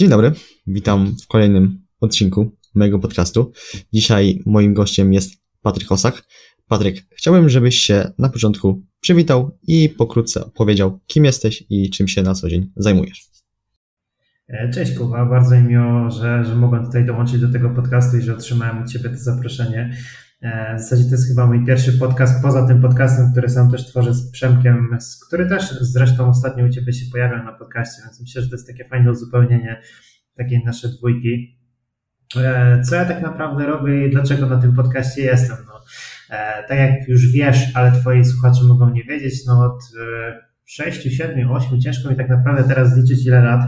Dzień dobry, witam w kolejnym odcinku mojego podcastu. Dzisiaj moim gościem jest Patryk Osak. Patryk, chciałbym, żebyś się na początku przywitał i pokrótce opowiedział, kim jesteś i czym się na co dzień zajmujesz. E, cześć Kuba, bardzo mi miło, że, że mogłem tutaj dołączyć do tego podcastu i że otrzymałem od Ciebie to zaproszenie. E, w zasadzie to jest chyba mój pierwszy podcast poza tym podcastem, który sam też tworzę z Przemkiem, który też zresztą ostatnio u Ciebie się pojawiał na podcaście, więc myślę, że to jest takie fajne uzupełnienie takiej naszej dwójki. E, co ja tak naprawdę robię i dlaczego na tym podcaście jestem? No, tak jak już wiesz, ale Twoi słuchacze mogą nie wiedzieć, no od 6, 7, 8, ciężko mi tak naprawdę teraz liczyć ile lat.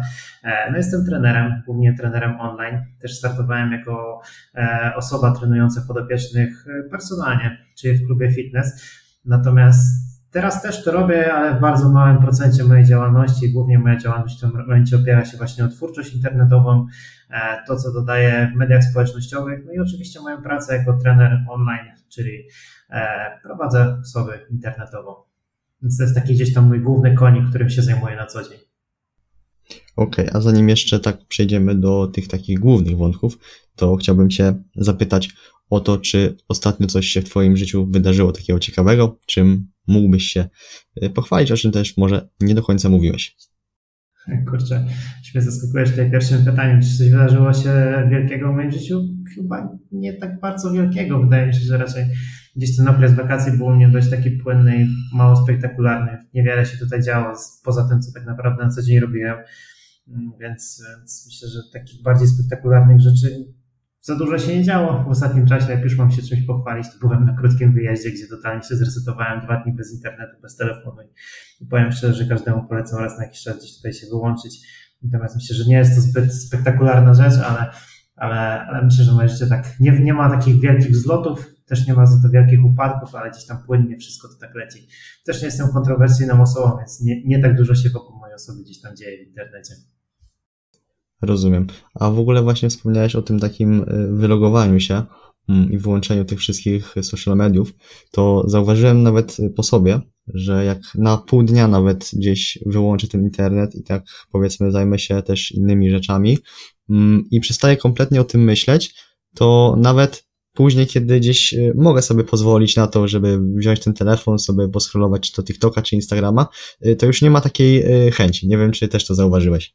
E, no jestem trenerem, głównie trenerem online. Też startowałem jako e, osoba trenująca podopiecznych e, personalnie, czyli w klubie fitness. Natomiast teraz też to robię, ale w bardzo małym procencie mojej działalności. Głównie moja działalność w tym momencie opiera się właśnie o twórczość internetową, to co dodaję w mediach społecznościowych, no i oczywiście moją pracę jako trener online, czyli prowadzę osobę internetową. Więc to jest taki gdzieś tam mój główny konik, którym się zajmuję na co dzień. Okej, okay, a zanim jeszcze tak przejdziemy do tych takich głównych wątków, to chciałbym Cię zapytać o to, czy ostatnio coś się w Twoim życiu wydarzyło takiego ciekawego, czym mógłbyś się y, pochwalić, o czym też może nie do końca mówiłeś. Kurczę, mnie zaskakujesz tutaj pierwszym pytaniem, czy coś wydarzyło się wielkiego w moim życiu? Chyba nie tak bardzo wielkiego, wydaje mi się, że raczej gdzieś ten okres wakacji był u mnie dość taki płynny i mało spektakularny. Niewiele się tutaj działo, poza tym, co tak naprawdę na co dzień robiłem, mm, więc, więc myślę, że takich bardziej spektakularnych rzeczy za dużo się nie działo w ostatnim czasie. Jak już mam się czymś pochwalić, to byłem na krótkim wyjeździe, gdzie totalnie się zresetowałem dwa dni bez internetu, bez telefonu i powiem szczerze, że każdemu polecam raz na jakiś czas gdzieś tutaj się wyłączyć. Natomiast myślę, że nie jest to zbyt spektakularna rzecz, ale, ale, ale myślę, że moje życie tak nie, nie ma takich wielkich zlotów, też nie ma za to wielkich upadków, ale gdzieś tam płynnie wszystko to tak leci. Też nie jestem kontrowersyjną osobą, więc nie, nie tak dużo się wokół mojej osoby gdzieś tam dzieje w internecie. Rozumiem. A w ogóle właśnie wspomniałeś o tym takim y, wylogowaniu się mm, i wyłączeniu tych wszystkich social mediów, to zauważyłem nawet po sobie, że jak na pół dnia nawet gdzieś wyłączę ten internet i tak powiedzmy zajmę się też innymi rzeczami mm, i przestaję kompletnie o tym myśleć, to nawet później, kiedy gdzieś y, mogę sobie pozwolić na to, żeby wziąć ten telefon, sobie poskrolować czy to TikToka, czy Instagrama, y, to już nie ma takiej chęci. Nie wiem, czy też to zauważyłeś.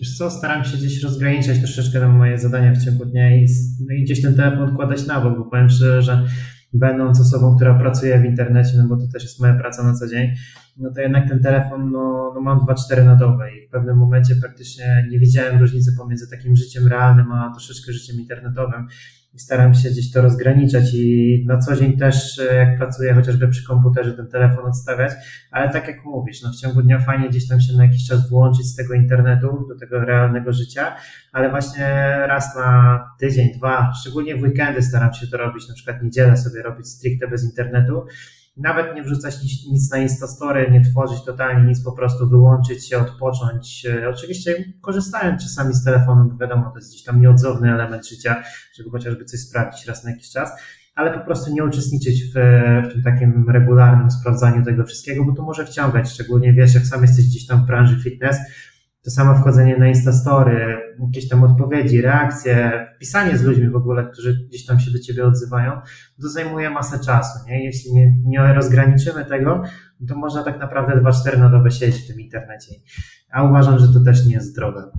Wiesz co, staram się gdzieś rozgraniczać troszeczkę na moje zadania w ciągu dnia i, no i gdzieś ten telefon odkładać na bok, bo powiem szczerze, że będąc osobą, która pracuje w internecie, no bo to też jest moja praca na co dzień, no to jednak ten telefon no, no mam 2-4 na dobę i w pewnym momencie praktycznie nie widziałem różnicy pomiędzy takim życiem realnym, a troszeczkę życiem internetowym i staram się gdzieś to rozgraniczać i na co dzień też e, jak pracuję chociażby przy komputerze ten telefon odstawiać, ale tak jak mówisz, no w ciągu dnia fajnie gdzieś tam się na jakiś czas włączyć z tego internetu do tego realnego życia, ale właśnie raz na tydzień, dwa, szczególnie w weekendy staram się to robić, na przykład niedzielę sobie robić stricte bez internetu, nawet nie wrzucać nic, nic na Instastory, nie tworzyć totalnie nic, po prostu wyłączyć się, odpocząć. E, oczywiście korzystając czasami z telefonu, bo wiadomo, to jest gdzieś tam nieodzowny element życia, żeby chociażby coś sprawdzić raz na jakiś czas, ale po prostu nie uczestniczyć w, w tym takim regularnym sprawdzaniu tego wszystkiego, bo to może wciągać, szczególnie wiesz, jak sam jesteś gdzieś tam w branży fitness, to samo wchodzenie na Instastory, jakieś tam odpowiedzi, reakcje, pisanie z ludźmi w ogóle, którzy gdzieś tam się do ciebie odzywają, to zajmuje masę czasu. Nie? Jeśli nie, nie rozgraniczymy tego, to można tak naprawdę 2-4 na dobę siedzieć w tym internecie. A uważam, że to też nie jest zdrowe.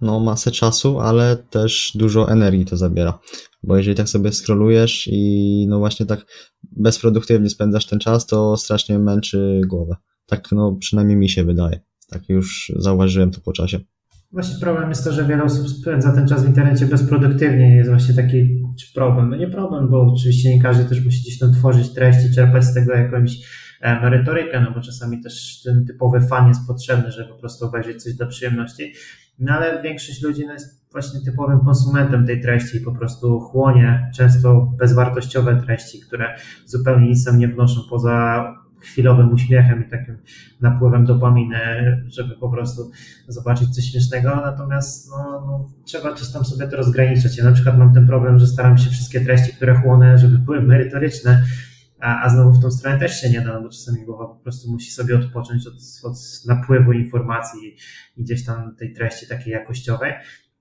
No, masę czasu, ale też dużo energii to zabiera. Bo jeżeli tak sobie scrollujesz i no właśnie tak bezproduktywnie spędzasz ten czas, to strasznie męczy głowę. Tak no przynajmniej mi się wydaje. Tak już zauważyłem to po czasie. Właśnie problem jest to, że wiele osób spędza ten czas w internecie bezproduktywnie. Jest właśnie taki czy problem. No nie problem, bo oczywiście nie każdy też musi gdzieś tam tworzyć treści, czerpać z tego jakąś e, merytorykę, no bo czasami też ten typowy fan jest potrzebny, żeby po prostu obejrzeć coś dla przyjemności. No ale większość ludzi no, jest właśnie typowym konsumentem tej treści i po prostu chłonie często bezwartościowe treści, które zupełnie nic tam nie wnoszą poza chwilowym uśmiechem i takim napływem dopaminy, żeby po prostu zobaczyć coś śmiesznego, natomiast no, no, trzeba gdzieś tam sobie to rozgraniczać. Ja na przykład mam ten problem, że staram się wszystkie treści, które chłonę, żeby były merytoryczne, a, a znowu w tą stronę też się nie da, no bo czasami głowa po prostu musi sobie odpocząć od, od napływu informacji i gdzieś tam tej treści takiej jakościowej.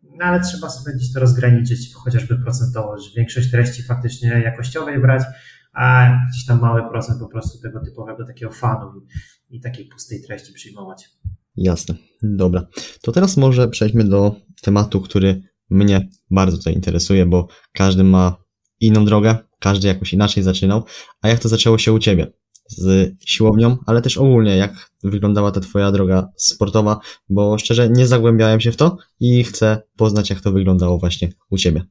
No ale trzeba sobie gdzieś to rozgraniczyć, chociażby procentowo, że większość treści faktycznie jakościowej brać, a gdzieś tam mały procent po prostu tego typowego takiego fanu i, i takiej pustej treści przyjmować. Jasne, dobra. To teraz może przejdźmy do tematu, który mnie bardzo tutaj interesuje, bo każdy ma inną drogę, każdy jakoś inaczej zaczynał. A jak to zaczęło się u Ciebie? Z siłownią, ale też ogólnie, jak wyglądała ta Twoja droga sportowa, bo szczerze nie zagłębiałem się w to i chcę poznać, jak to wyglądało właśnie u Ciebie.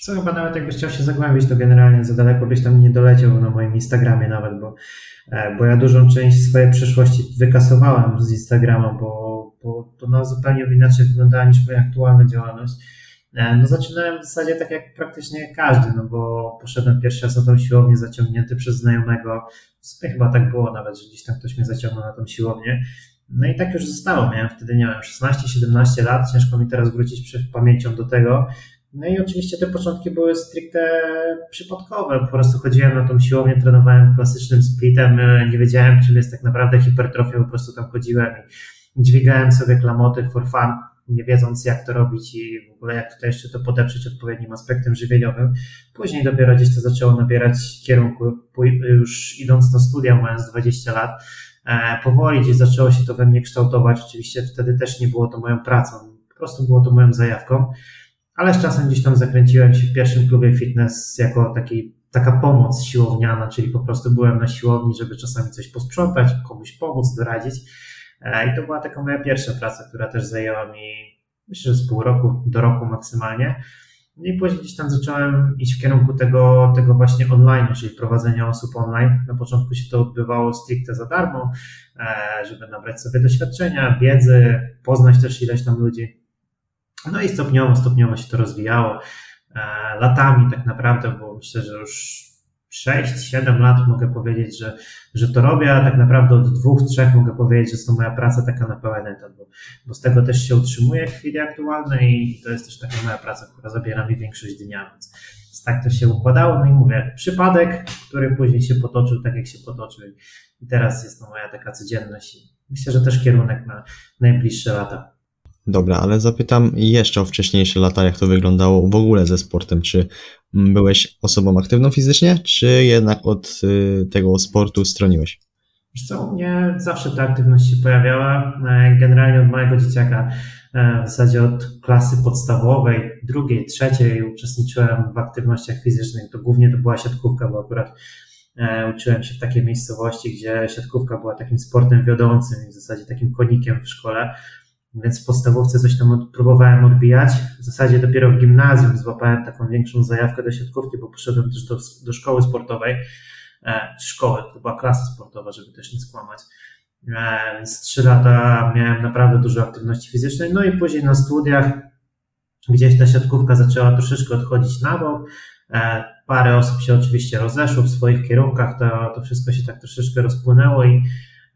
Co chyba nawet jakbyś chciał się zagłębić, to generalnie za daleko byś tam nie doleciał na moim Instagramie nawet, bo, e, bo ja dużą część swojej przyszłości wykasowałem z Instagrama, bo, bo to na zupełnie inaczej wyglądała niż moja aktualna działalność. E, no zaczynałem w zasadzie tak jak praktycznie każdy, no bo poszedłem pierwszy raz na tą siłownię zaciągnięty przez znajomego. W sumie chyba tak było nawet, że gdzieś tam ktoś mnie zaciągnął na tą siłownię. No i tak już zostało. Miałem wtedy, nie wiem, 16-17 lat. Ciężko mi teraz wrócić przed pamięcią do tego. No i oczywiście te początki były stricte przypadkowe. Po prostu chodziłem na tą siłownię, trenowałem klasycznym splitem, nie wiedziałem czym jest tak naprawdę hipertrofia, po prostu tam chodziłem i dźwigałem sobie klamoty for fun, nie wiedząc jak to robić i w ogóle jak tutaj jeszcze to podeprzeć odpowiednim aspektem żywieniowym. Później dopiero gdzieś to zaczęło nabierać kierunku, już idąc na studia, mając 20 lat, e, powoli gdzieś zaczęło się to we mnie kształtować. Oczywiście wtedy też nie było to moją pracą, po prostu było to moją zajawką ale z czasem gdzieś tam zakręciłem się w pierwszym klubie fitness jako taki, taka pomoc siłowniana, czyli po prostu byłem na siłowni, żeby czasami coś posprzątać, komuś pomóc, doradzić. E, I to była taka moja pierwsza praca, która też zajęła mi, myślę, że z pół roku do roku maksymalnie. No I później gdzieś tam zacząłem iść w kierunku tego, tego właśnie online, czyli prowadzenia osób online. Na początku się to odbywało stricte za darmo, e, żeby nabrać sobie doświadczenia, wiedzy, poznać też ileś tam ludzi. No i stopniowo, stopniowo się to rozwijało. E, latami tak naprawdę, bo myślę, że już 6-7 lat mogę powiedzieć, że, że to robię, a tak naprawdę od dwóch, trzech mogę powiedzieć, że to moja praca taka na pełen etat, bo, bo z tego też się utrzymuję w chwili aktualnej i to jest też taka moja praca, która zabiera mi większość dnia, więc, więc tak to się układało. No i mówię, przypadek, który później się potoczył tak, jak się potoczył i teraz jest to moja taka codzienność i myślę, że też kierunek na najbliższe lata. Dobra, ale zapytam jeszcze o wcześniejsze lata, jak to wyglądało w ogóle ze sportem. Czy byłeś osobą aktywną fizycznie, czy jednak od y, tego sportu stroniłeś? Wiesz co, u mnie zawsze ta aktywność się pojawiała. E, generalnie od mojego dzieciaka, e, w zasadzie od klasy podstawowej, drugiej, trzeciej uczestniczyłem w aktywnościach fizycznych. To głównie to była siatkówka, bo akurat e, uczyłem się w takiej miejscowości, gdzie siatkówka była takim sportem wiodącym i w zasadzie takim konikiem w szkole. Więc w podstawówce coś tam od, próbowałem odbijać. W zasadzie dopiero w gimnazjum złapałem taką większą zajawkę do siatkówki, bo poszedłem też do, do szkoły sportowej, e, szkoły, to była klasa sportowa, żeby też nie skłamać. E, więc trzy lata miałem naprawdę dużo aktywności fizycznej, no i później na studiach gdzieś ta siatkówka zaczęła troszeczkę odchodzić na bok. E, parę osób się oczywiście rozeszło w swoich kierunkach, to, to wszystko się tak troszeczkę rozpłynęło i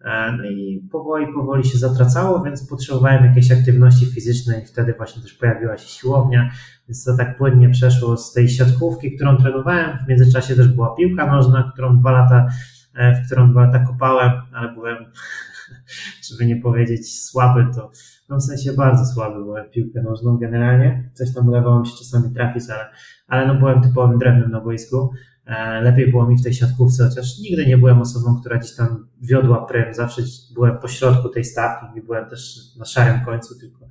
no i powoli, powoli się zatracało, więc potrzebowałem jakiejś aktywności fizycznej. Wtedy właśnie też pojawiła się siłownia, więc to tak płynnie przeszło z tej siatkówki, którą trenowałem. W międzyczasie też była piłka nożna, którą dwa lata, e, w którą dwa lata kopałem, ale byłem, żeby nie powiedzieć słaby, to no w sensie bardzo słaby byłem piłkę nożną generalnie. Coś tam udawało mi się czasami trafić, ale, ale no byłem typowym drewnem na boisku. E, lepiej było mi w tej siatkówce, chociaż nigdy nie byłem osobą, która gdzieś tam wiodła prym, zawsze byłem po środku tej stawki, nie byłem też na szarym końcu, tylko,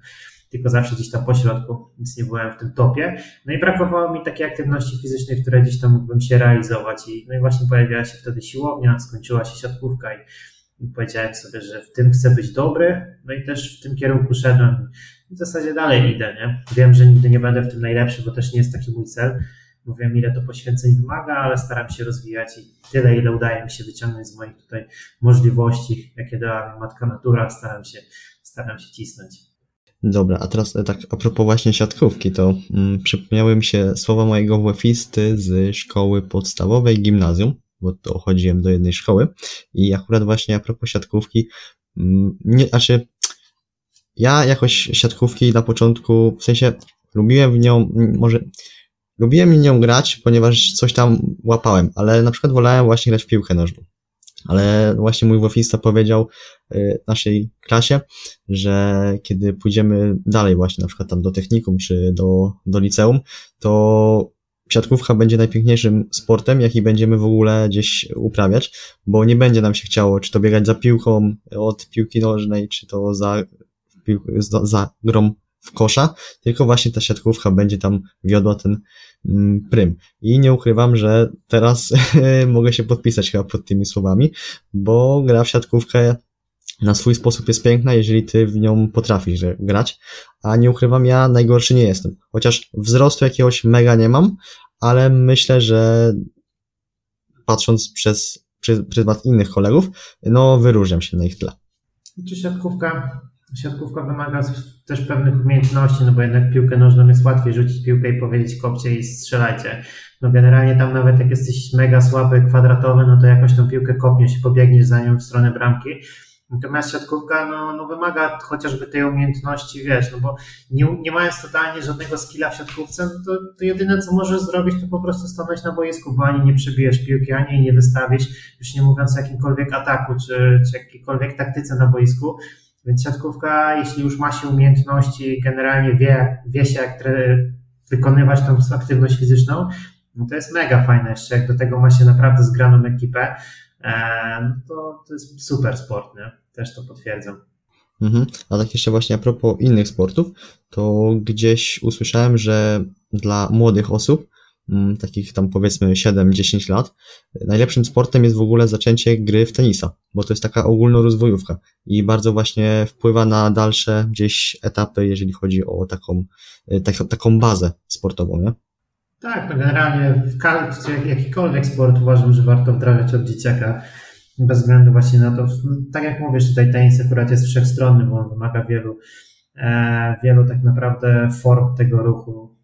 tylko zawsze gdzieś tam po środku, więc nie byłem w tym topie. No i brakowało mi takiej aktywności fizycznej, w której gdzieś tam mógłbym się realizować i, no i właśnie pojawiła się wtedy siłownia, skończyła się siatkówka i, i powiedziałem sobie, że w tym chcę być dobry, no i też w tym kierunku szedłem i w zasadzie dalej idę, nie? Wiem, że nigdy nie będę w tym najlepszy, bo też nie jest taki mój cel, Mówię, ile to poświęceń wymaga, ale staram się rozwijać i tyle, ile udaje mi się wyciągnąć z moich tutaj możliwości, jakie dała mi matka natura, staram się, staram się cisnąć. Dobra, a teraz e, tak a propos właśnie siatkówki, to mm, przypomniały mi się słowa mojego wefisty z szkoły podstawowej, gimnazjum, bo to chodziłem do jednej szkoły i akurat właśnie a propos siatkówki, mm, nie, znaczy ja jakoś siatkówki na początku, w sensie lubiłem w nią, może lubiłem nią grać, ponieważ coś tam łapałem, ale na przykład wolałem właśnie grać w piłkę nożną. Ale właśnie mój wofista powiedział y, naszej klasie, że kiedy pójdziemy dalej właśnie na przykład tam do technikum czy do, do liceum, to siatkówka będzie najpiękniejszym sportem, jaki będziemy w ogóle gdzieś uprawiać, bo nie będzie nam się chciało, czy to biegać za piłką od piłki nożnej, czy to za, za, za grą w kosza, tylko właśnie ta siatkówka będzie tam wiodła ten prym. I nie ukrywam, że teraz mogę się podpisać chyba pod tymi słowami, bo gra w siatkówkę na swój sposób jest piękna, jeżeli ty w nią potrafisz grać, a nie ukrywam, ja najgorszy nie jestem. Chociaż wzrostu jakiegoś mega nie mam, ale myślę, że patrząc przez pryzmat innych kolegów, no wyróżniam się na ich tle. Czy siatkówka, siatkówka wymaga też pewnych umiejętności, no bo jednak piłkę nożną jest łatwiej rzucić piłkę i powiedzieć kopcie i strzelajcie. No generalnie tam nawet jak jesteś mega słaby, kwadratowy, no to jakoś tą piłkę kopniesz i pobiegniesz za nią w stronę bramki Natomiast siatkówka no, no wymaga chociażby tej umiejętności, wiesz, no bo nie, nie mając totalnie żadnego skilla w siatkówce, no to, to jedyne co możesz zrobić to po prostu stanąć na boisku, bo ani nie przebijesz piłki, ani jej nie wystawić, już nie mówiąc o jakimkolwiek ataku, czy, czy jakiejkolwiek taktyce na boisku. Więc siatkówka, jeśli już ma się umiejętności, generalnie wie, wie się jak wykonywać tą aktywność fizyczną, no to jest mega fajne jeszcze, jak do tego ma się naprawdę zgraną ekipę, E, no to, to jest super sport, nie? Też to potwierdzam. Mhm. A tak jeszcze właśnie a propos innych sportów, to gdzieś usłyszałem, że dla młodych osób, takich tam powiedzmy 7-10 lat, najlepszym sportem jest w ogóle zaczęcie gry w tenisa, bo to jest taka ogólnorozwojówka i bardzo właśnie wpływa na dalsze gdzieś etapy, jeżeli chodzi o taką, e, tak, taką bazę sportową, nie? Tak, no generalnie w, w jakikolwiek sport uważam, że warto wdrażać od dzieciaka, bez względu właśnie na to, no, tak jak mówisz, tutaj tenis akurat jest wszechstronny, bo on wymaga wielu, e, wielu tak naprawdę form tego ruchu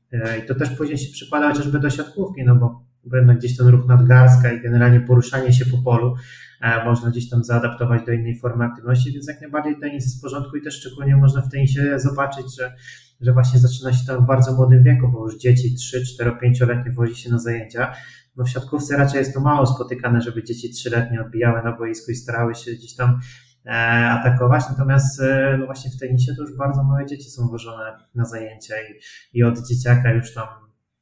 i to też później się przykłada chociażby do siatkówki, no bo, jednak gdzieś ten ruch nadgarstka i generalnie poruszanie się po polu e, można gdzieś tam zaadaptować do innej formy aktywności, więc jak najbardziej tenis jest w porządku i też szczególnie można w tenisie zobaczyć, że że właśnie zaczyna się tam w bardzo młodym wieku, bo już dzieci 3, 4, 5-letnie wozi się na zajęcia. No w siatkówce raczej jest to mało spotykane, żeby dzieci 3-letnie odbijały na boisku i starały się gdzieś tam e, atakować, natomiast e, no właśnie w tenisie to już bardzo małe dzieci są wożone na zajęcia i, i od dzieciaka już tam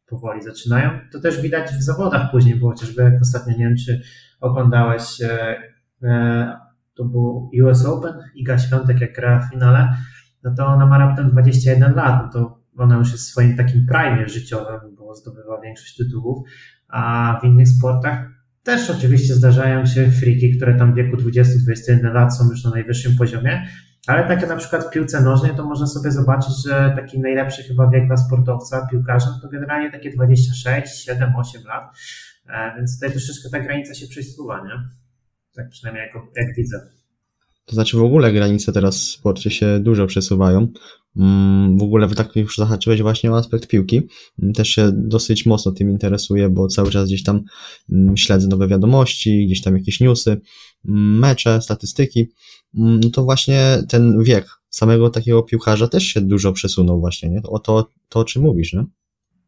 powoli zaczynają. To też widać w zawodach później, bo chociażby jak ostatnio, nie wiem czy oglądałeś, e, to był US Open, Iga Świątek jak gra w finale, no to ona ma raptem 21 lat, no to ona już jest w swoim takim prime życiowym, bo zdobywa większość tytułów, a w innych sportach też oczywiście zdarzają się friki, które tam w wieku 20-21 lat są już na najwyższym poziomie, ale takie na przykład w piłce nożnej to można sobie zobaczyć, że taki najlepszy chyba wiek dla sportowca, piłkarza, to generalnie takie 26, 7, 8 lat, e, więc tutaj troszeczkę ta granica się przesuwa, nie? Tak przynajmniej jak, jak widzę. To znaczy w ogóle granice teraz w sporcie się dużo przesuwają. Mm, w ogóle tak już zahaczyłeś właśnie o aspekt piłki. Mm, też się dosyć mocno tym interesuję, bo cały czas gdzieś tam mm, śledzę nowe wiadomości, gdzieś tam jakieś newsy, mecze, statystyki. No to właśnie ten wiek samego takiego piłkarza też się dużo przesunął właśnie, nie? O to, to o czym mówisz, nie?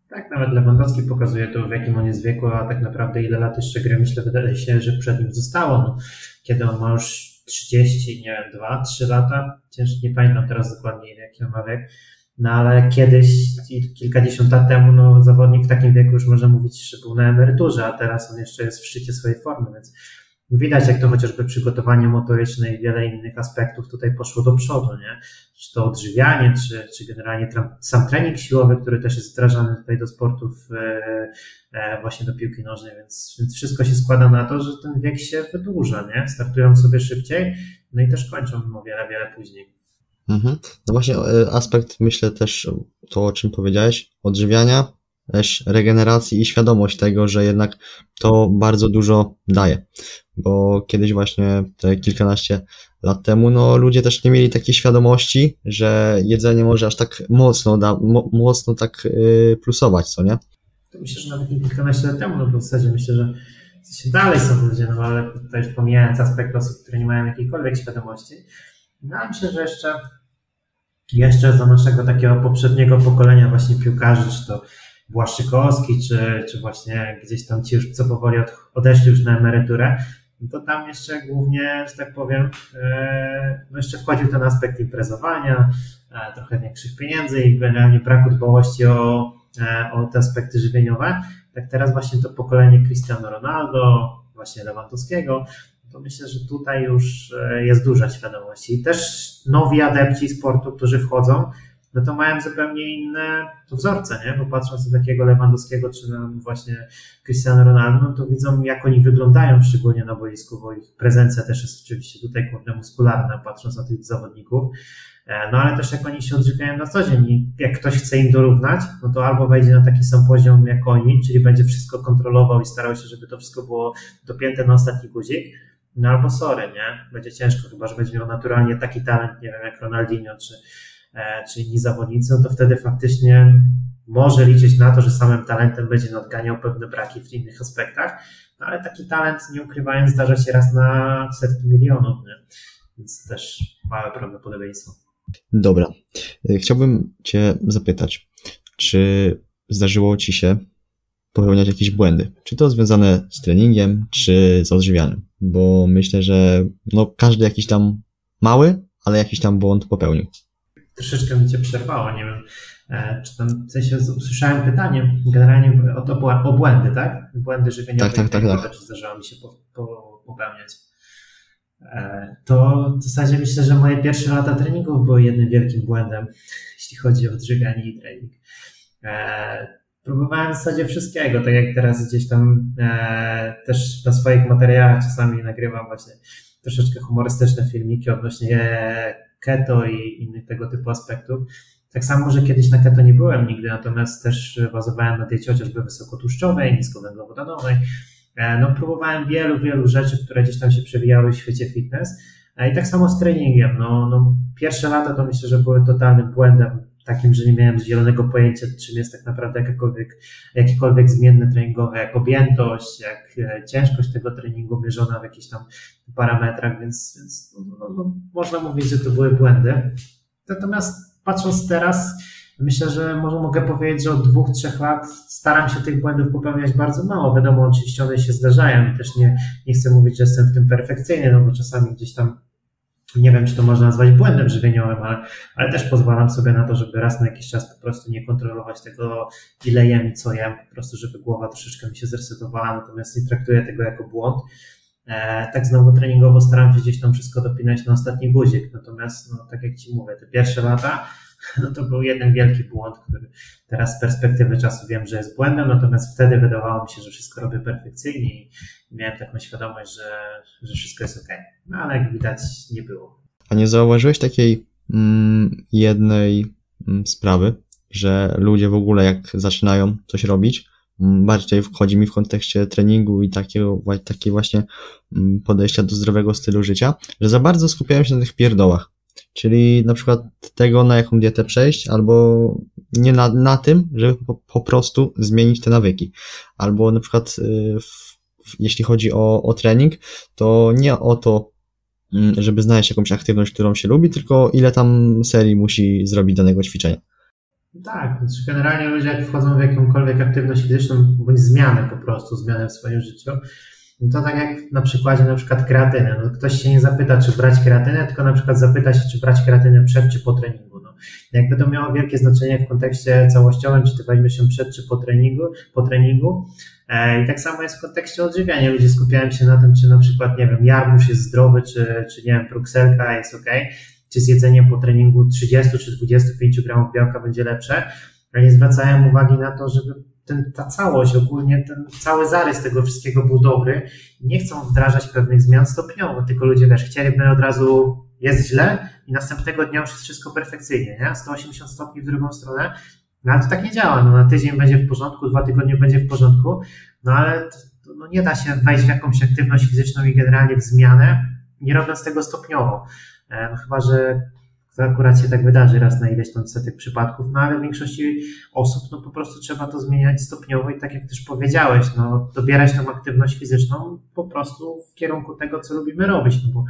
Tak, nawet Lewandowski pokazuje to, w jakim on jest wieku, a tak naprawdę ile lat jeszcze gry, myślę, wydaje się, że przed nim zostało. No, kiedy on ma już 30, nie wiem, 2, 3 lata. Ciężko, nie pamiętam teraz dokładnie jaki on ma wiek. No ale kiedyś, kilkadziesiąt lat temu, no zawodnik w takim wieku już można mówić, że był na emeryturze, a teraz on jeszcze jest w szczycie swojej formy, więc Widać, jak to chociażby przygotowanie motoryczne i wiele innych aspektów tutaj poszło do przodu, nie? Czy to odżywianie, czy, czy generalnie sam trening siłowy, który też jest wdrażany tutaj do sportów, e, e, właśnie do piłki nożnej, więc, więc wszystko się składa na to, że ten wiek się wydłuża, nie? Startują sobie szybciej, no i też kończą o wiele, wiele później. Mhm. No właśnie e, aspekt, myślę też to, o czym powiedziałeś, odżywiania, też regeneracji i świadomość tego, że jednak to bardzo dużo daje. Bo kiedyś właśnie te kilkanaście lat temu, no ludzie też nie mieli takiej świadomości, że jedzenie może aż tak mocno, da, mo, mocno tak yy, plusować, co nie? Myślę, że nawet nie kilkanaście lat temu, no bo w zasadzie myślę, że w dalej są ludzie, no ale to już pomijając aspekt osób, które nie mają jakiejkolwiek świadomości, no myślę, że jeszcze jeszcze za naszego takiego poprzedniego pokolenia właśnie piłkarzy, czy to Błaszczykowski, czy, czy właśnie gdzieś tam ci już co powoli od, odeszli już na emeryturę, no to tam jeszcze głównie, że tak powiem, e, no jeszcze wchodził ten aspekt imprezowania, e, trochę większych pieniędzy i generalnie braku dbałości o, e, o te aspekty żywieniowe. Tak teraz właśnie to pokolenie Cristiano Ronaldo, właśnie Lewandowskiego, to myślę, że tutaj już jest duża świadomość. I też nowi adepci sportu, którzy wchodzą, no to mają zupełnie inne wzorce, nie? Bo patrząc na takiego Lewandowskiego, czy właśnie Cristiano Ronaldo, no to widzą, jak oni wyglądają, szczególnie na boisku, bo ich prezencja też jest oczywiście tutaj kurde muskularna, patrząc na tych zawodników. E, no ale też jak oni się odżywiają na co dzień i jak ktoś chce im dorównać, no to albo wejdzie na taki sam poziom jak oni, czyli będzie wszystko kontrolował i starał się, żeby to wszystko było dopięte na ostatni guzik, no albo sorry, nie? Będzie ciężko, chyba że będzie miał naturalnie taki talent, nie wiem, jak Ronaldinho czy, czy inni zawodnicy, no to wtedy faktycznie może liczyć na to, że samym talentem będzie nadganiał pewne braki w innych aspektach, no ale taki talent, nie ukrywając, zdarza się raz na setki milionów, nie? więc też małe prawdopodobieństwo. Dobra. E, chciałbym Cię zapytać, czy zdarzyło Ci się popełniać jakieś błędy? Czy to związane z treningiem, czy z odżywianiem? Bo myślę, że no, każdy jakiś tam mały, ale jakiś tam błąd popełnił troszeczkę mi cię przerwało, nie wiem, e, czy tam w sensie usłyszałem pytanie generalnie o, to, o błędy, tak? Błędy żywieniowe, tak, tak, tak, tak. czy zdarzało mi się po, po, popełniać. E, to w zasadzie myślę, że moje pierwsze lata treningów były jednym wielkim błędem, jeśli chodzi o odżywianie i trening. E, próbowałem w zasadzie wszystkiego, tak jak teraz gdzieś tam też na swoich materiałach czasami nagrywam właśnie troszeczkę humorystyczne filmiki odnośnie keto i innych tego typu aspektów. Tak samo, że kiedyś na keto nie byłem nigdy, natomiast też bazowałem na diecie chociażby wysokotłuszczowej, niskowęglowodanowej. E, no, próbowałem wielu, wielu rzeczy, które gdzieś tam się przewijały w świecie fitness. E, I tak samo z treningiem. No, no, pierwsze lata to myślę, że były totalnym błędem, takim, że nie miałem zielonego pojęcia, czym jest tak naprawdę jakakolwiek, jakiekolwiek zmienne treningowe, jak objętość, jak e, ciężkość tego treningu mierzona w jakichś tam parametrach, więc, więc no, no, no, można mówić, że to były błędy. Natomiast patrząc teraz, myślę, że może mogę powiedzieć, że od dwóch, trzech lat staram się tych błędów popełniać bardzo mało. Wiadomo, oczywiście one się zdarzają i też nie, nie chcę mówić, że jestem w tym perfekcyjny, no bo czasami gdzieś tam nie wiem, czy to można nazwać błędem żywieniowym, ale, ale też pozwalam sobie na to, żeby raz na jakiś czas po prostu nie kontrolować tego, ile jem i co jem, po prostu, żeby głowa troszeczkę mi się zresetowała, natomiast nie traktuję tego jako błąd. E, tak znowu treningowo staram się gdzieś tam wszystko dopinać na ostatni guzik, natomiast, no, tak jak Ci mówię, te pierwsze lata, no to był jeden wielki błąd, który teraz z perspektywy czasu wiem, że jest błędem, natomiast wtedy wydawało mi się, że wszystko robię perfekcyjnie i miałem taką świadomość, że, że wszystko jest ok. No ale jak widać, nie było. A nie zauważyłeś takiej mm, jednej mm, sprawy, że ludzie w ogóle jak zaczynają coś robić, mm, bardziej wchodzi mi w kontekście treningu i takiego, takiej właśnie mm, podejścia do zdrowego stylu życia, że za bardzo skupiają się na tych pierdołach. Czyli na przykład tego, na jaką dietę przejść, albo nie na, na tym, żeby po, po prostu zmienić te nawyki. Albo na przykład y, w, jeśli chodzi o, o trening, to nie o to, mm, żeby znaleźć jakąś aktywność, którą się lubi, tylko ile tam serii musi zrobić danego ćwiczenia. Tak, znaczy generalnie ludzie jak wchodzą w jakąkolwiek aktywność fizyczną, bądź zmianę po prostu, zmianę w swoim życiu, to tak jak na przykładzie na przykład kreatyny. No ktoś się nie zapyta, czy brać kreatynę, tylko na przykład zapyta się, czy brać kreatynę przed, czy po treningu. No. Jakby to miało wielkie znaczenie w kontekście całościowym, czy ty weźmiesz się przed, czy po treningu, po treningu. E, I tak samo jest w kontekście odżywiania. Ludzie skupiają się na tym, czy na przykład, nie wiem, jarmuż jest zdrowy, czy, czy nie wiem, brukselka jest ok, czy zjedzenie po treningu 30 czy 25 gramów białka będzie lepsze, a nie zwracają uwagi na to, żeby ten, ta całość, ogólnie ten cały zarys tego wszystkiego był dobry. Nie chcą wdrażać pewnych zmian stopniowo, tylko ludzie wiesz, chcieliby od razu jest źle i następnego dnia już jest wszystko perfekcyjnie, nie? 180 stopni w drugą stronę. No ale to tak nie działa. No, na tydzień będzie w porządku, dwa tygodnie będzie w porządku, no ale to, no, nie da się wejść w jakąś aktywność fizyczną i generalnie w zmianę, nie robiąc tego stopniowo. E, no chyba, że to akurat się tak wydarzy raz na ileś tam setek przypadków, no ale w większości osób no po prostu trzeba to zmieniać stopniowo i tak jak też powiedziałeś, no dobierać tą aktywność fizyczną po prostu w kierunku tego, co lubimy robić, no bo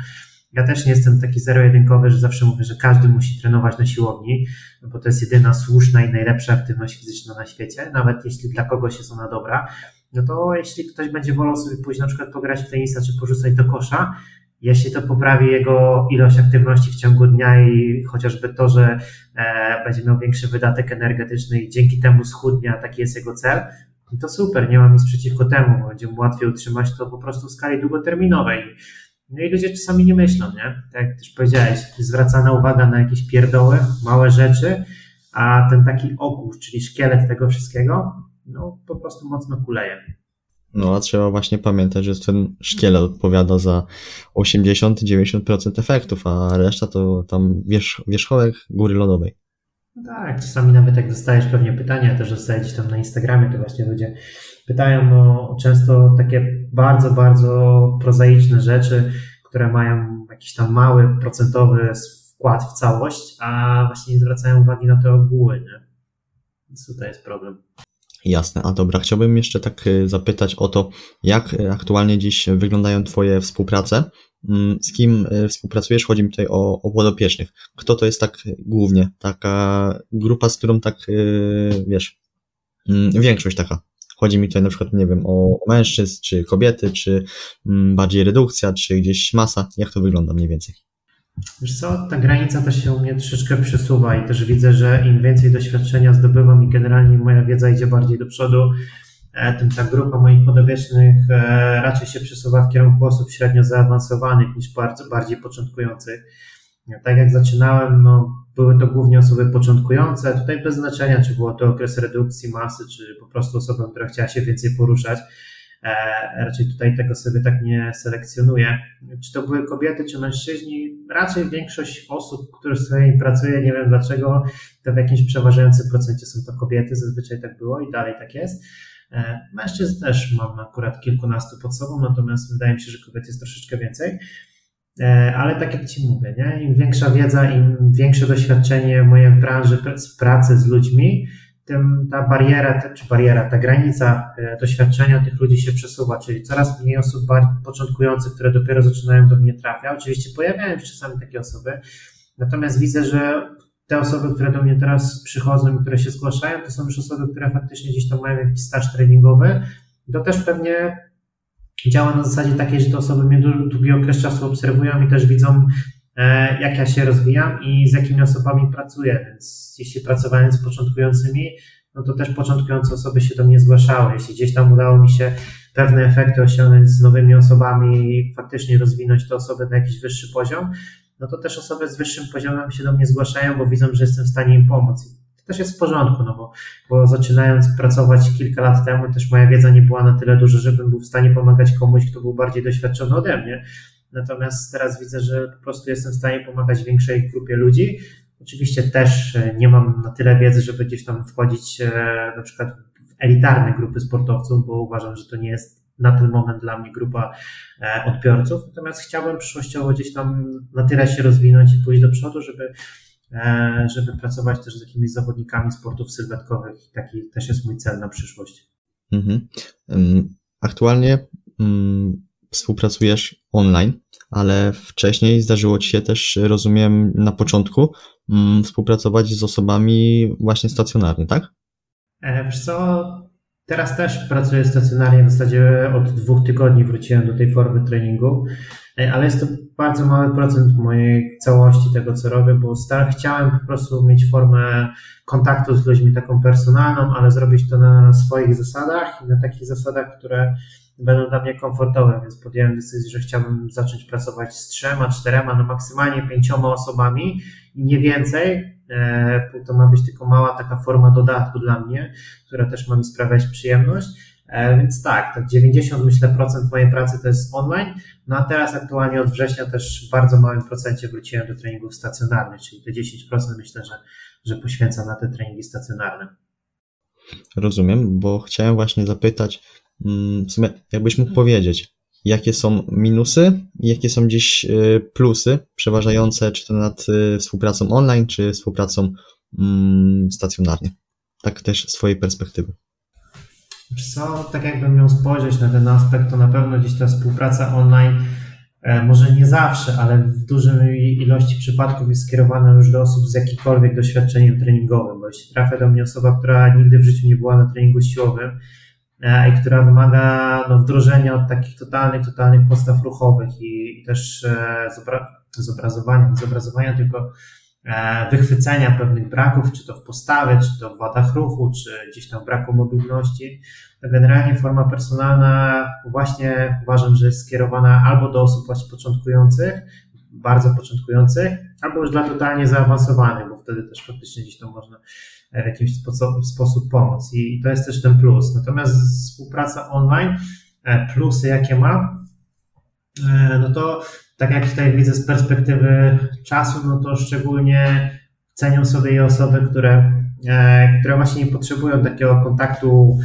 Ja też nie jestem taki zero-jedynkowy, że zawsze mówię, że każdy musi trenować na siłowni, bo to jest jedyna słuszna i najlepsza aktywność fizyczna na świecie, nawet jeśli dla kogoś jest ona dobra. No to jeśli ktoś będzie wolał sobie pójść na przykład pograć w tenisa czy porzucać do kosza, jeśli to poprawi jego ilość aktywności w ciągu dnia i chociażby to, że e, będzie miał większy wydatek energetyczny i dzięki temu schudnia, taki jest jego cel, to super, nie mam nic przeciwko temu, będzie mu łatwiej utrzymać to po prostu w skali długoterminowej. No i ludzie czasami nie myślą, nie? Tak jak też powiedziałeś, zwracana uwaga na jakieś pierdoły, małe rzeczy, a ten taki ogół, czyli szkielet tego wszystkiego, no po prostu mocno kuleje. No a trzeba właśnie pamiętać, że ten szkielet odpowiada za 80-90% efektów, a reszta to tam wierzch, wierzchołek góry lodowej. No tak, czasami nawet jak dostajesz pewnie pytania, też dostaję gdzieś tam na Instagramie, to właśnie ludzie pytają o często takie bardzo, bardzo prozaiczne rzeczy, które mają jakiś tam mały procentowy wkład w całość, a właśnie nie zwracają uwagi na te ogóły, nie? Więc tutaj jest problem. Jasne, a dobra, chciałbym jeszcze tak y, zapytać o to, jak y, aktualnie dziś wyglądają Twoje współprace, mm, z kim y, współpracujesz, chodzi mi tutaj o, o podopiecznych. Kto to jest tak głównie, taka grupa, z którą tak, wiesz, mm, większość taka. Chodzi mi tutaj na przykład, nie wiem, o mężczyzn, czy kobiety, czy mm, bardziej redukcja, czy gdzieś masa, jak to wygląda mniej więcej. Wiesz co, ta granica też się u mnie troszeczkę przesuwa i też widzę, że im więcej doświadczenia zdobywam i generalnie moja wiedza idzie bardziej do przodu, e, tym ta grupa moich podobiecznych e, raczej się przesuwa w kierunku osób średnio zaawansowanych niż bardzo, bardziej początkujących. Tak jak zaczynałem, no, były to głównie osoby początkujące, tutaj bez znaczenia, czy było to okres redukcji masy, czy po prostu osoba, która chciała się więcej poruszać. E, raczej tutaj tego sobie tak nie selekcjonuję. Czy to były kobiety, czy mężczyźni? Raczej większość osób, które z którymi pracuję, nie wiem dlaczego, to w jakimś przeważającym procencie są to kobiety, zazwyczaj tak było i dalej tak jest. E, mężczyzn też mam akurat kilkunastu pod sobą, natomiast wydaje mi się, że kobiet jest troszeczkę więcej. E, ale tak jak Ci mówię, nie? im większa wiedza, im większe doświadczenie moje w branży pracy z ludźmi, tym ta bariera, czy bariera, ta granica e, doświadczenia tych ludzi się przesuwa, czyli coraz mniej osób początkujących, które dopiero zaczynają do mnie trafiać. Oczywiście pojawiają się czasami takie osoby, natomiast widzę, że te osoby, które do mnie teraz przychodzą i które się zgłaszają, to są już osoby, które faktycznie gdzieś tam mają jakiś staż treningowy. To też pewnie działa na zasadzie takiej, że te osoby mnie długi okres czasu obserwują i też widzą jak ja się rozwijam i z jakimi osobami pracuję. Więc jeśli pracowałem z początkującymi, no to też początkujące osoby się do mnie zgłaszały. Jeśli gdzieś tam udało mi się pewne efekty osiągnąć z nowymi osobami i faktycznie rozwinąć te osoby na jakiś wyższy poziom, no to też osoby z wyższym poziomem się do mnie zgłaszają, bo widzą, że jestem w stanie im pomóc. To też jest w porządku, no bo, bo zaczynając pracować kilka lat temu, też moja wiedza nie była na tyle duża, żebym był w stanie pomagać komuś, kto był bardziej doświadczony ode mnie. Natomiast teraz widzę, że po prostu jestem w stanie pomagać większej grupie ludzi. Oczywiście też e, nie mam na tyle wiedzy, żeby gdzieś tam wchodzić e, na przykład w elitarne grupy sportowców, bo uważam, że to nie jest na ten moment dla mnie grupa e, odbiorców. Natomiast chciałbym przyszłościowo gdzieś tam na tyle się rozwinąć i pójść do przodu, żeby, żeby pracować też z jakimiś zawodnikami sportów sylwetkowych. Taki też jest mój cel na przyszłość. Mhm. Aktualnie mm, współpracujesz online, ale wcześniej zdarzyło Ci się też, rozumiem, na początku mm, współpracować z osobami właśnie stacjonarnie, tak? E, wiesz co, teraz też pracuję stacjonarnie, w zasadzie od dwóch tygodni wróciłem do tej formy treningu, e, ale jest to bardzo mały procent mojej całości tego, co robię, bo star- chciałem po prostu mieć formę kontaktu z ludźmi taką personalną, ale zrobić to na swoich zasadach i na takich zasadach, które będą dla mnie komfortowe, więc podjąłem decyzję, że chciałbym zacząć pracować z trzema, czterema, no maksymalnie pięcioma osobami i nie więcej. E, to ma być tylko mała taka forma dodatku dla mnie, która też ma mi sprawiać przyjemność. E, więc tak, tak 90 myślę procent mojej pracy to jest online, no a teraz aktualnie od września też w bardzo małym procencie wróciłem do treningów stacjonarnych, czyli te 10% myślę, że, że poświęcam na te treningi stacjonarne. Rozumiem, bo chciałem właśnie zapytać, w sumie jakbyś mógł powiedzieć, jakie są minusy i jakie są gdzieś y, plusy przeważające, czy to nad y, współpracą online, czy współpracą mm, stacjonarnie. Tak też z swojej perspektywy. Co, tak jakbym miał spojrzeć na ten aspekt, to na pewno gdzieś ta współpraca online e, może nie zawsze, ale w dużej ilości przypadków jest skierowana już do osób z jakimkolwiek doświadczeniem treningowym, bo jeśli trafia do mnie osoba, która nigdy w życiu nie była na treningu siłowym i która wymaga no, wdrożenia od takich totalnych, totalnych postaw ruchowych i, i też zobra zobrazowania, zobrazowania, tylko E, wychwycenia pewnych braków, czy to w postawie, czy to w wadach ruchu, czy gdzieś tam braku mobilności, to generalnie forma personalna właśnie uważam, że jest skierowana albo do osób właśnie początkujących, bardzo początkujących, albo już dla totalnie zaawansowanych, bo wtedy też faktycznie gdzieś to można w jakiś sposób, pomóc i, to jest też ten plus. Natomiast współpraca online, e, plusy jakie ma, e, no to tak jak tutaj widzę z perspektywy czasu, no to szczególnie cenią sobie i osoby, które, e, które właśnie nie potrzebują takiego kontaktu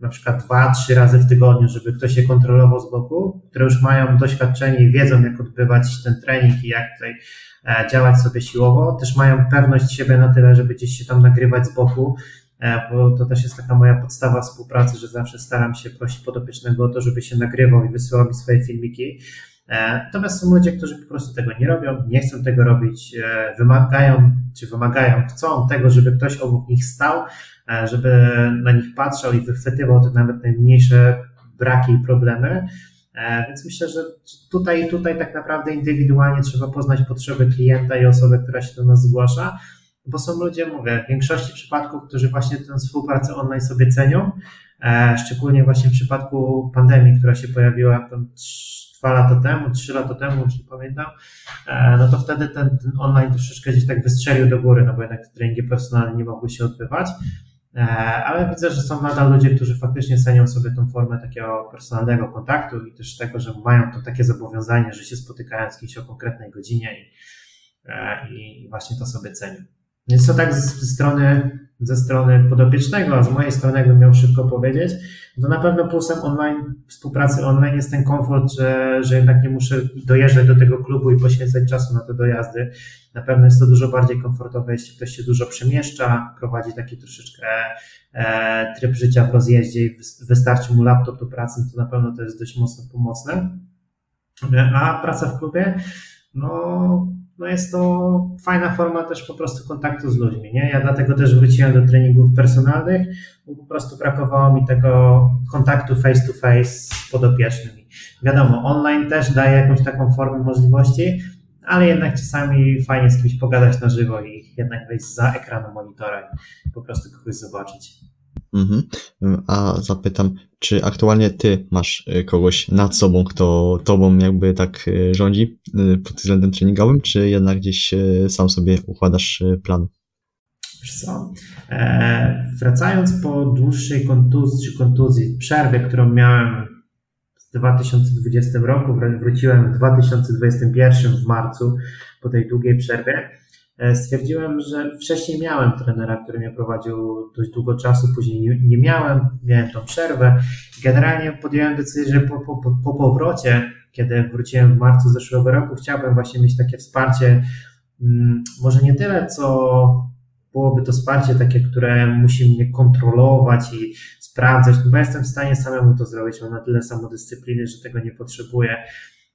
na przykład dwa, trzy razy w tygodniu, żeby ktoś je kontrolował z boku, które już mają doświadczenie i wiedzą, jak odbywać ten trening i jak tutaj e, działać sobie siłowo. Też mają pewność siebie na tyle, żeby gdzieś się tam nagrywać z boku, e, bo to też jest taka moja podstawa współpracy, że zawsze staram się prosić podopiecznego o to, żeby się nagrywał i wysyłał mi swoje filmiki. E, natomiast są ludzie, którzy po prostu tego nie robią, nie chcą tego robić, wymagają, czy wymagają, chcą tego, żeby ktoś obok nich stał, żeby na nich patrzał i wychwytywał te nawet najmniejsze braki i problemy. Więc myślę, że tutaj, tutaj tak naprawdę indywidualnie trzeba poznać potrzeby klienta i osoby, która się do nas zgłasza, bo są ludzie, mówię, w większości przypadków, którzy właśnie tę współpracę online sobie cenią, szczególnie właśnie w przypadku pandemii, która się pojawiła tam dwa lata temu, trzy lata temu, już nie pamiętam, e, no to wtedy ten, ten online troszeczkę gdzieś tak wystrzelił do góry, no bo jednak te treningi personalne nie mogły się odbywać. E, ale widzę, że są nadal ludzie, którzy faktycznie cenią sobie tą formę takiego personalnego kontaktu i też tego, że mają to takie zobowiązanie, że się spotykają z kimś o konkretnej godzinie i, e, i właśnie to sobie cenią. Więc to tak ze strony, ze strony podopiecznego, a z mojej strony, jakbym miał szybko powiedzieć, to na pewno plusem online, współpracy online jest ten komfort, że, że jednak nie muszę dojeżdżać do tego klubu i poświęcać czasu na te dojazdy. Na pewno jest to dużo bardziej komfortowe, jeśli ktoś się dużo przemieszcza, prowadzi taki troszeczkę e, tryb życia w rozjeździe i wystarczy mu laptop do pracy, to na pewno to jest dość mocno pomocne. A praca w klubie, no no jest to fajna forma też po prostu kontaktu z ludźmi. Nie? Ja dlatego też wróciłem do treningów personalnych, bo po prostu brakowało mi tego kontaktu face to face z podopiecznymi. Wiadomo, online też daje jakąś taką formę możliwości, ale jednak czasami fajnie z kimś pogadać na żywo i jednak wejść za ekranu monitora i po prostu kogoś zobaczyć. Mhm. A zapytam, czy aktualnie ty masz y, kogoś nad sobą, kto tobą jakby tak y, rządzi y, pod względem treningowym, czy jednak gdzieś sam sobie układasz plan? Co, e, wracając po dłuższej kontuzji, kontuzji, przerwie, którą miałem w 2020 roku, wróciłem w 2021 w marcu po tej długiej przerwie, E, stwierdziłem, że wcześniej miałem trenera, który mnie prowadził dość długo czasu, później nie, miałem, miałem tą przerwę. Generalnie podjąłem decyzję, że po, po, po powrocie, kiedy wróciłem w marcu zeszłego roku, chciałbym właśnie mieć takie wsparcie, mm, może nie tyle, co byłoby to wsparcie takie, które musi mnie kontrolować i sprawdzać, bo ja jestem w stanie samemu to zrobić, mam na tyle samodyscypliny, że tego nie potrzebuję.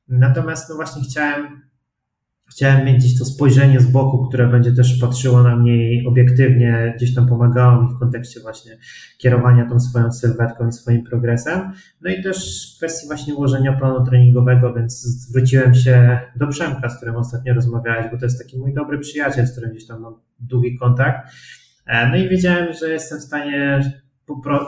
Natomiast no właśnie chciałem chciałem mieć gdzieś to spojrzenie z boku, które będzie też patrzyło na mnie obiektywnie gdzieś tam pomagało mi w kontekście właśnie kierowania tą swoją sylwetką i swoim progresem. No i też w kwestii właśnie ułożenia planu treningowego, więc zwróciłem się do Przemka, z którym ostatnio rozmawiałeś, bo to jest taki mój dobry przyjaciel, z którym gdzieś tam mam długi kontakt. E, no i wiedziałem, że jestem w stanie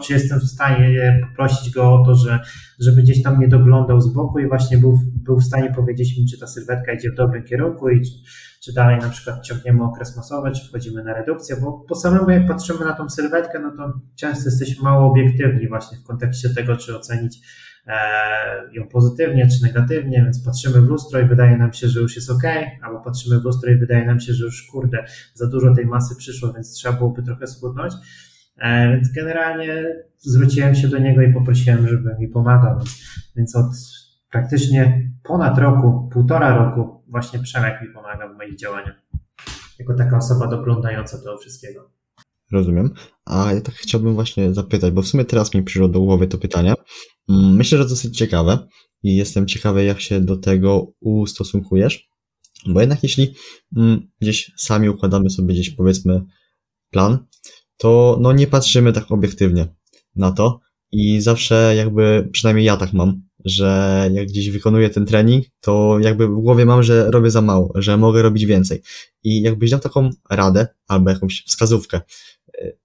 czy jestem w stanie poprosić go o to, że, żeby gdzieś tam mnie doglądał z boku i właśnie był, był w stanie powiedzieć mi, czy ta sylwetka idzie w dobrym kierunku i czy, czy dalej na przykład ciągniemy okres masowy, czy wchodzimy na redukcję, bo po samemu jak patrzymy na tą sylwetkę, no to często jesteśmy mało obiektywni właśnie w kontekście tego, czy ocenić e, ją pozytywnie czy negatywnie, więc patrzymy w lustro i wydaje nam się, że już jest ok, albo patrzymy w lustro i wydaje nam się, że już kurde, za dużo tej masy przyszło, więc trzeba byłoby trochę schudnąć. E, więc generalnie zwróciłem się do niego i poprosiłem, żeby mi pomagał. Więc od praktycznie ponad roku, półtora roku właśnie Przemek mi pomaga w moich działaniach. Jako taka osoba doglądająca tego wszystkiego. Rozumiem. A ja tak chciałbym właśnie zapytać, bo w sumie teraz mi przyszło do głowy to pytanie. Mm, myślę, że dosyć ciekawe. i jestem ciekawy, jak się do tego ustosunkujesz. Bo jednak jeśli mm, gdzieś sami układamy sobie gdzieś powiedzmy plan, to no nie patrzymy tak obiektywnie na to i zawsze jakby, przynajmniej ja tak mam, że jak gdzieś wykonuję ten trening, to jakby w głowie mam, że robię za mało, że mogę robić więcej. I jakbyś dał taką radę albo jakąś wskazówkę y,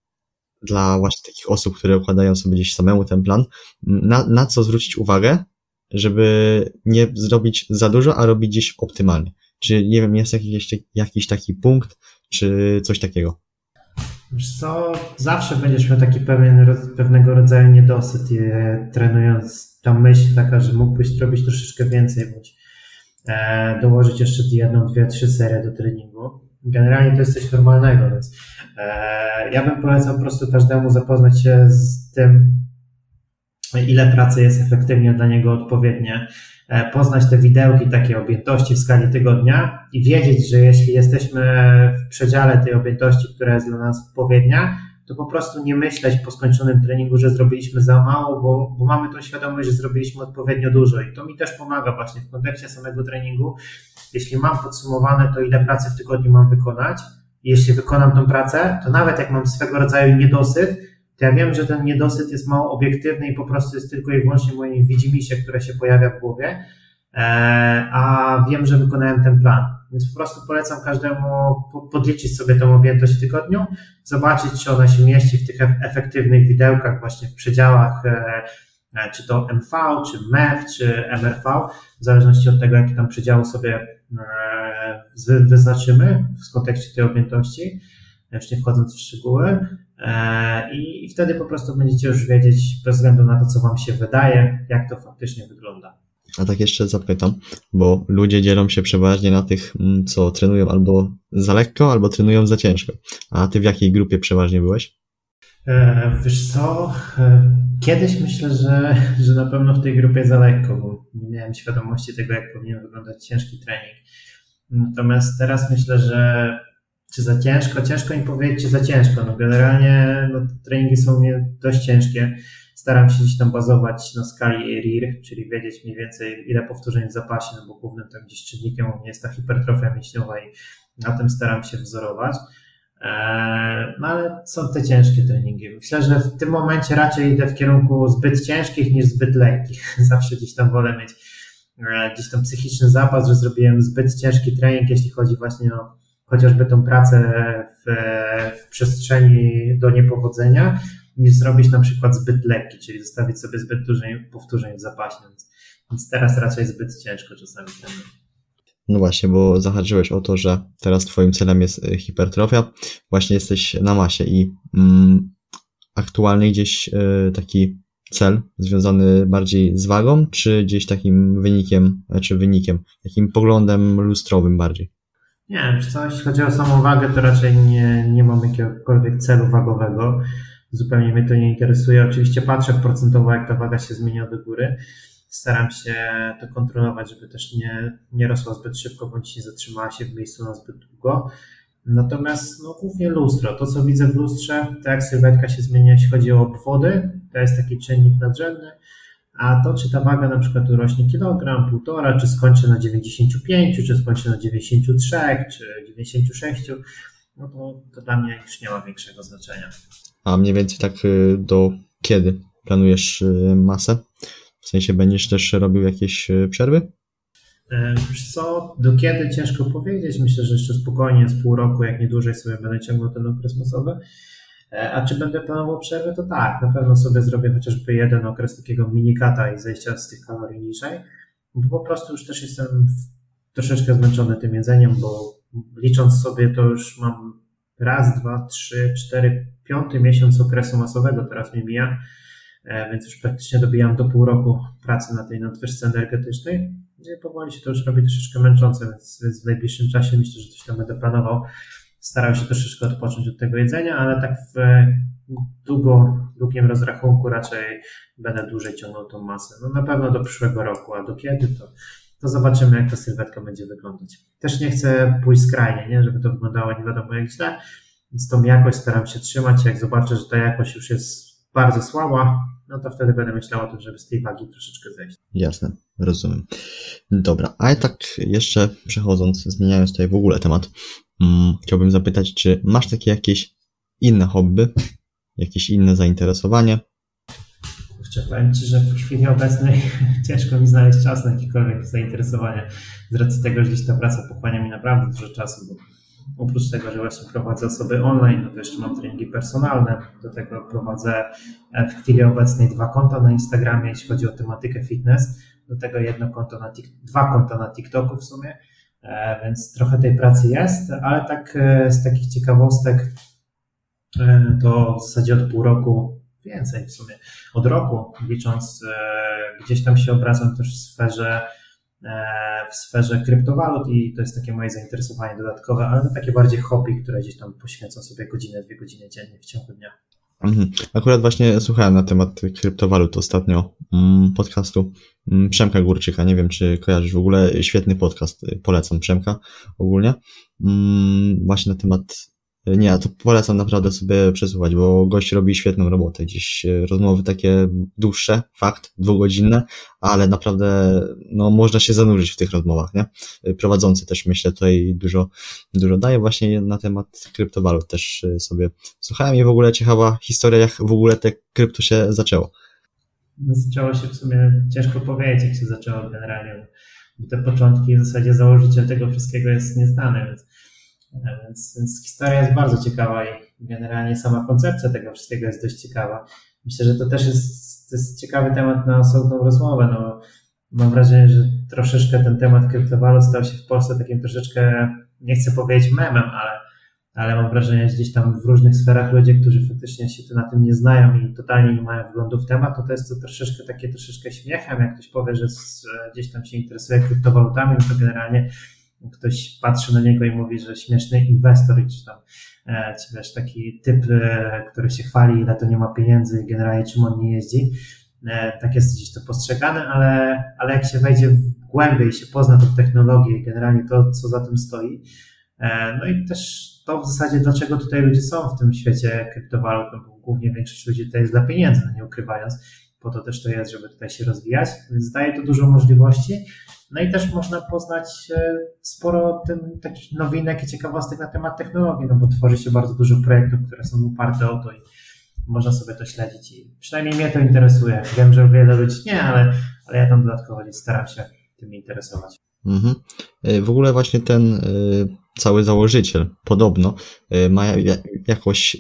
dla właśnie takich osób, które układają sobie gdzieś samemu ten plan, na, na co zwrócić uwagę, żeby nie zrobić za dużo, a robić gdzieś optymalnie. Czy nie wiem, jest jakiś, jakiś taki punkt, czy coś takiego? Co, zawsze będziesz miał taki pewien, pewnego rodzaju niedosyt, e, trenując ta myśl taka, że mógłbyś zrobić troszeczkę więcej, bądź e, dołożyć jeszcze jedną, dwie, trzy serie do treningu. Generalnie to jest coś normalnego, więc e, ja bym polecał po prostu każdemu zapoznać się z tym, ile pracy jest efektywnie dla niego odpowiednie, poznać te widełki takiej objętości w skali tygodnia i wiedzieć, że jeśli jesteśmy w przedziale tej objętości, która jest dla nas odpowiednia, to po prostu nie myśleć po skończonym treningu, że zrobiliśmy za mało, bo, bo mamy tą świadomość, że zrobiliśmy odpowiednio dużo i to mi też pomaga właśnie w kontekście samego treningu. Jeśli mam podsumowane to, ile pracy w tygodniu mam wykonać, jeśli wykonam tą pracę, to nawet jak mam swego rodzaju niedosyt, to ja wiem, że ten niedosyt jest mało obiektywny i po prostu jest tylko i wyłącznie moim widzimisię, które się pojawia w głowie, e, a wiem, że wykonałem ten plan. Więc po prostu polecam każdemu podliczyć sobie tą objętość w tygodniu, zobaczyć, czy ona się mieści w tych efektywnych widełkach, właśnie w przedziałach, e, e, czy to MV, czy MEF, czy MRV, w zależności od tego, jakie tam przedziały sobie wyznaczymy w kontekście tej objętości, już nie wchodząc w szczegóły. E, I wtedy po prostu będziecie już wiedzieć, bez względu na to, co Wam się wydaje, jak to faktycznie wygląda. A tak jeszcze zapytam, bo ludzie dzielą się przeważnie na tych, mm, co trenują albo za lekko, albo trenują za ciężko. A ty w jakiej grupie przeważnie byłeś? E, wiesz co, e, kiedyś myślę, że, że na pewno w tej grupie za lekko, bo nie miałem świadomości tego, jak powinien wyglądać ciężki trening. Natomiast teraz myślę, że czy za ciężko? Ciężko mi powiedzieć, czy za ciężko. No generalnie no, treningi są mnie dość ciężkie. Staram się gdzieś tam bazować na skali RIR, czyli wiedzieć mniej więcej ile powtórzeń w zapasie, no bo głównym tam gdzieś czynnikiem u mnie jest ta hipertrofia mięśniowa i na tym staram się wzorować. Eee, no ale są te ciężkie treningi. Myślę, że w tym momencie raczej idę w kierunku zbyt ciężkich niż zbyt lekkich. Zawsze gdzieś tam wolę mieć e, gdzieś tam psychiczny zapas, że zrobiłem zbyt ciężki trening, jeśli chodzi właśnie o chociażby tą pracę w, w przestrzeni do niepowodzenia, niż zrobić na przykład zbyt lekki, czyli zostawić sobie zbyt dużo powtórzeń w zapasie. Więc, teraz raczej zbyt ciężko czasami No właśnie, bo zahaczyłeś o to, że teraz Twoim celem jest e, hipertrofia. Właśnie jesteś na masie i mm, aktualnie gdzieś y, taki cel związany bardziej z wagą, czy gdzieś takim wynikiem, czy znaczy wynikiem, takim poglądem lustrowym bardziej? Nie, wiesz co, jeśli chodzi o samą wagę, to raczej nie, nie mam jakiegokolwiek celu wagowego. Zupełnie mnie to nie interesuje. Oczywiście patrzę procentowo, jak ta waga się zmienia do góry. Staram się to kontrolować, żeby też nie, nie rosła zbyt szybko, bądź nie zatrzymała się w miejscu na zbyt długo. Natomiast no, głównie lustro. To, co widzę w lustrze, to jak sylwetka się zmienia, jeśli chodzi o obwody, to jest taki czynnik nadrzędny a to, czy ta waga na przykład urośnie kilogram, półtora, czy skończy na 95, czy skończy na 93, czy 96, no to, to dla mnie już nie ma większego znaczenia. A mniej więcej tak y, do kiedy planujesz y, masę? W sensie będziesz też robił jakieś y, przerwy? Wiesz co, do kiedy ciężko powiedzieć. Myślę, że jeszcze spokojnie z pół roku, jak nie dłużej sobie będę ciągnął ten okres masowy. E, a czy będę planował przerwę? To tak, na pewno sobie zrobię chociażby jeden okres takiego minikata i zejścia z tych kalorii niżej, bo po prostu już też jestem troszeczkę zmęczony tym jedzeniem, bo licząc sobie to już mam raz, dwa, trzy, cztery, piąty miesiąc okresu masowego teraz mi mija, e, więc już praktycznie dobijam do pół roku pracy na tej nadwyżce energetycznej. I powoli się to już robi troszeczkę męczące, więc, więc w najbliższym czasie myślę, że coś tam będę planował starał się troszeczkę odpocząć od tego jedzenia, ale tak w długo, długim rozrachunku raczej będę dłużej ciągnął tą masę. No na pewno do przyszłego roku, a do kiedy to, to zobaczymy, jak ta sylwetka będzie wyglądać. Też nie chcę pójść skrajnie, nie? żeby to wyglądało nie wiadomo jak źle, więc tą jakość staram się trzymać. Jak zobaczę, że ta jakość już jest bardzo słaba, no to wtedy będę myślał o tym, żeby z tej wagi troszeczkę zejść. Jasne, rozumiem. Dobra, a tak jeszcze przechodząc, zmieniając tutaj w ogóle temat, chciałbym zapytać, czy masz takie jakieś inne hobby, jakieś inne zainteresowanie? Kurczę, powiem że w chwili obecnej ciężko mi znaleźć czas na jakiekolwiek zainteresowanie. Z racji tego, że gdzieś ta praca pochłania mi naprawdę dużo czasu, bo oprócz tego, że właśnie prowadzę osoby online, no to jeszcze mam treningi personalne, do tego prowadzę e, w chwili obecnej dwa konta na Instagramie, jeśli chodzi o tematykę fitness, do tego jedno konto na dwa konta na TikToku w sumie, więc trochę tej pracy jest, ale tak e, z takich ciekawostek to w zasadzie od pół roku więcej w sumie, od roku licząc, gdzieś tam się obracam też w sferze E, w sferze kryptowalut i to jest takie moje zainteresowanie dodatkowe, ale to takie bardziej hobby, które gdzieś tam poświęcam sobie godzinę, dwie godziny dziennie w ciągu dnia. Mhm. Akurat właśnie słuchałem na temat kryptowalut ostatnio mm, podcastu mm, Przemka Górczyka. Nie wiem, czy kojarzysz w ogóle. Świetny podcast. Polecam Przemka ogólnie. Mm, właśnie na temat nie, ja to polecam naprawdę sobie przesłuchać, bo gość robi świetną robotę. Gdzieś e, rozmowy takie dłuższe, fakt, dwugodzinne, ale naprawdę no, można się zanurzyć w tych rozmowach, nie? E, prowadzący też myślę tutaj dużo, dużo daje właśnie na temat kryptowalut też e, sobie słuchałem i w ogóle ciekawa historia, jak w ogóle te krypto się zaczęło. No, zaczęło się w sumie, ciężko powiedzieć, jak się zaczęło generalnie, bo te początki w zasadzie założyciel tego wszystkiego jest nieznany, więc więc, więc historia jest bardzo ciekawa i generalnie sama koncepcja tego wszystkiego jest dość ciekawa. Myślę, że to też jest, to jest ciekawy temat na osobną rozmowę. No, mam wrażenie, że troszeczkę ten temat kryptowalut stał się w Polsce takim troszeczkę, nie chcę powiedzieć memem, ale, ale mam wrażenie, że gdzieś tam w różnych sferach ludzie, którzy faktycznie się na tym nie znają i totalnie nie mają wglądu w temat, to to jest to troszeczkę takie troszeczkę śmiechem, jak ktoś powie, że gdzieś tam się interesuje kryptowalutami, no to generalnie ktoś patrzy na niego i mówi, że śmieszny inwestor, czy tam, e, czy wiesz, taki typ, e, który się chwali, ile to nie ma pieniędzy i generalnie czym on nie jeździ. E, tak jest gdzieś to postrzegane, ale, ale jak się wejdzie w głębiej i się pozna tą technologię i generalnie to, co za tym stoi, no i też to w zasadzie, dlaczego tutaj ludzie są w tym świecie kryptowalut, no bo głównie większość ludzi tutaj jest dla pieniędzy, no nie ukrywając, po to też to jest, żeby tutaj się rozwijać, więc daje to dużo możliwości, no i też można poznać e, sporo tym, takich nowinek i ciekawostek na temat technologii, no bo tworzy się bardzo dużo projektów, które są oparte o to i można sobie to śledzić i przynajmniej mnie to interesuje. Wiem, że wiele ludzi nie, ale, ale ja tam dodatkowo staram się tym interesować. Mhm. E, w ogóle właśnie ten e, cały założyciel podobno ma jakoś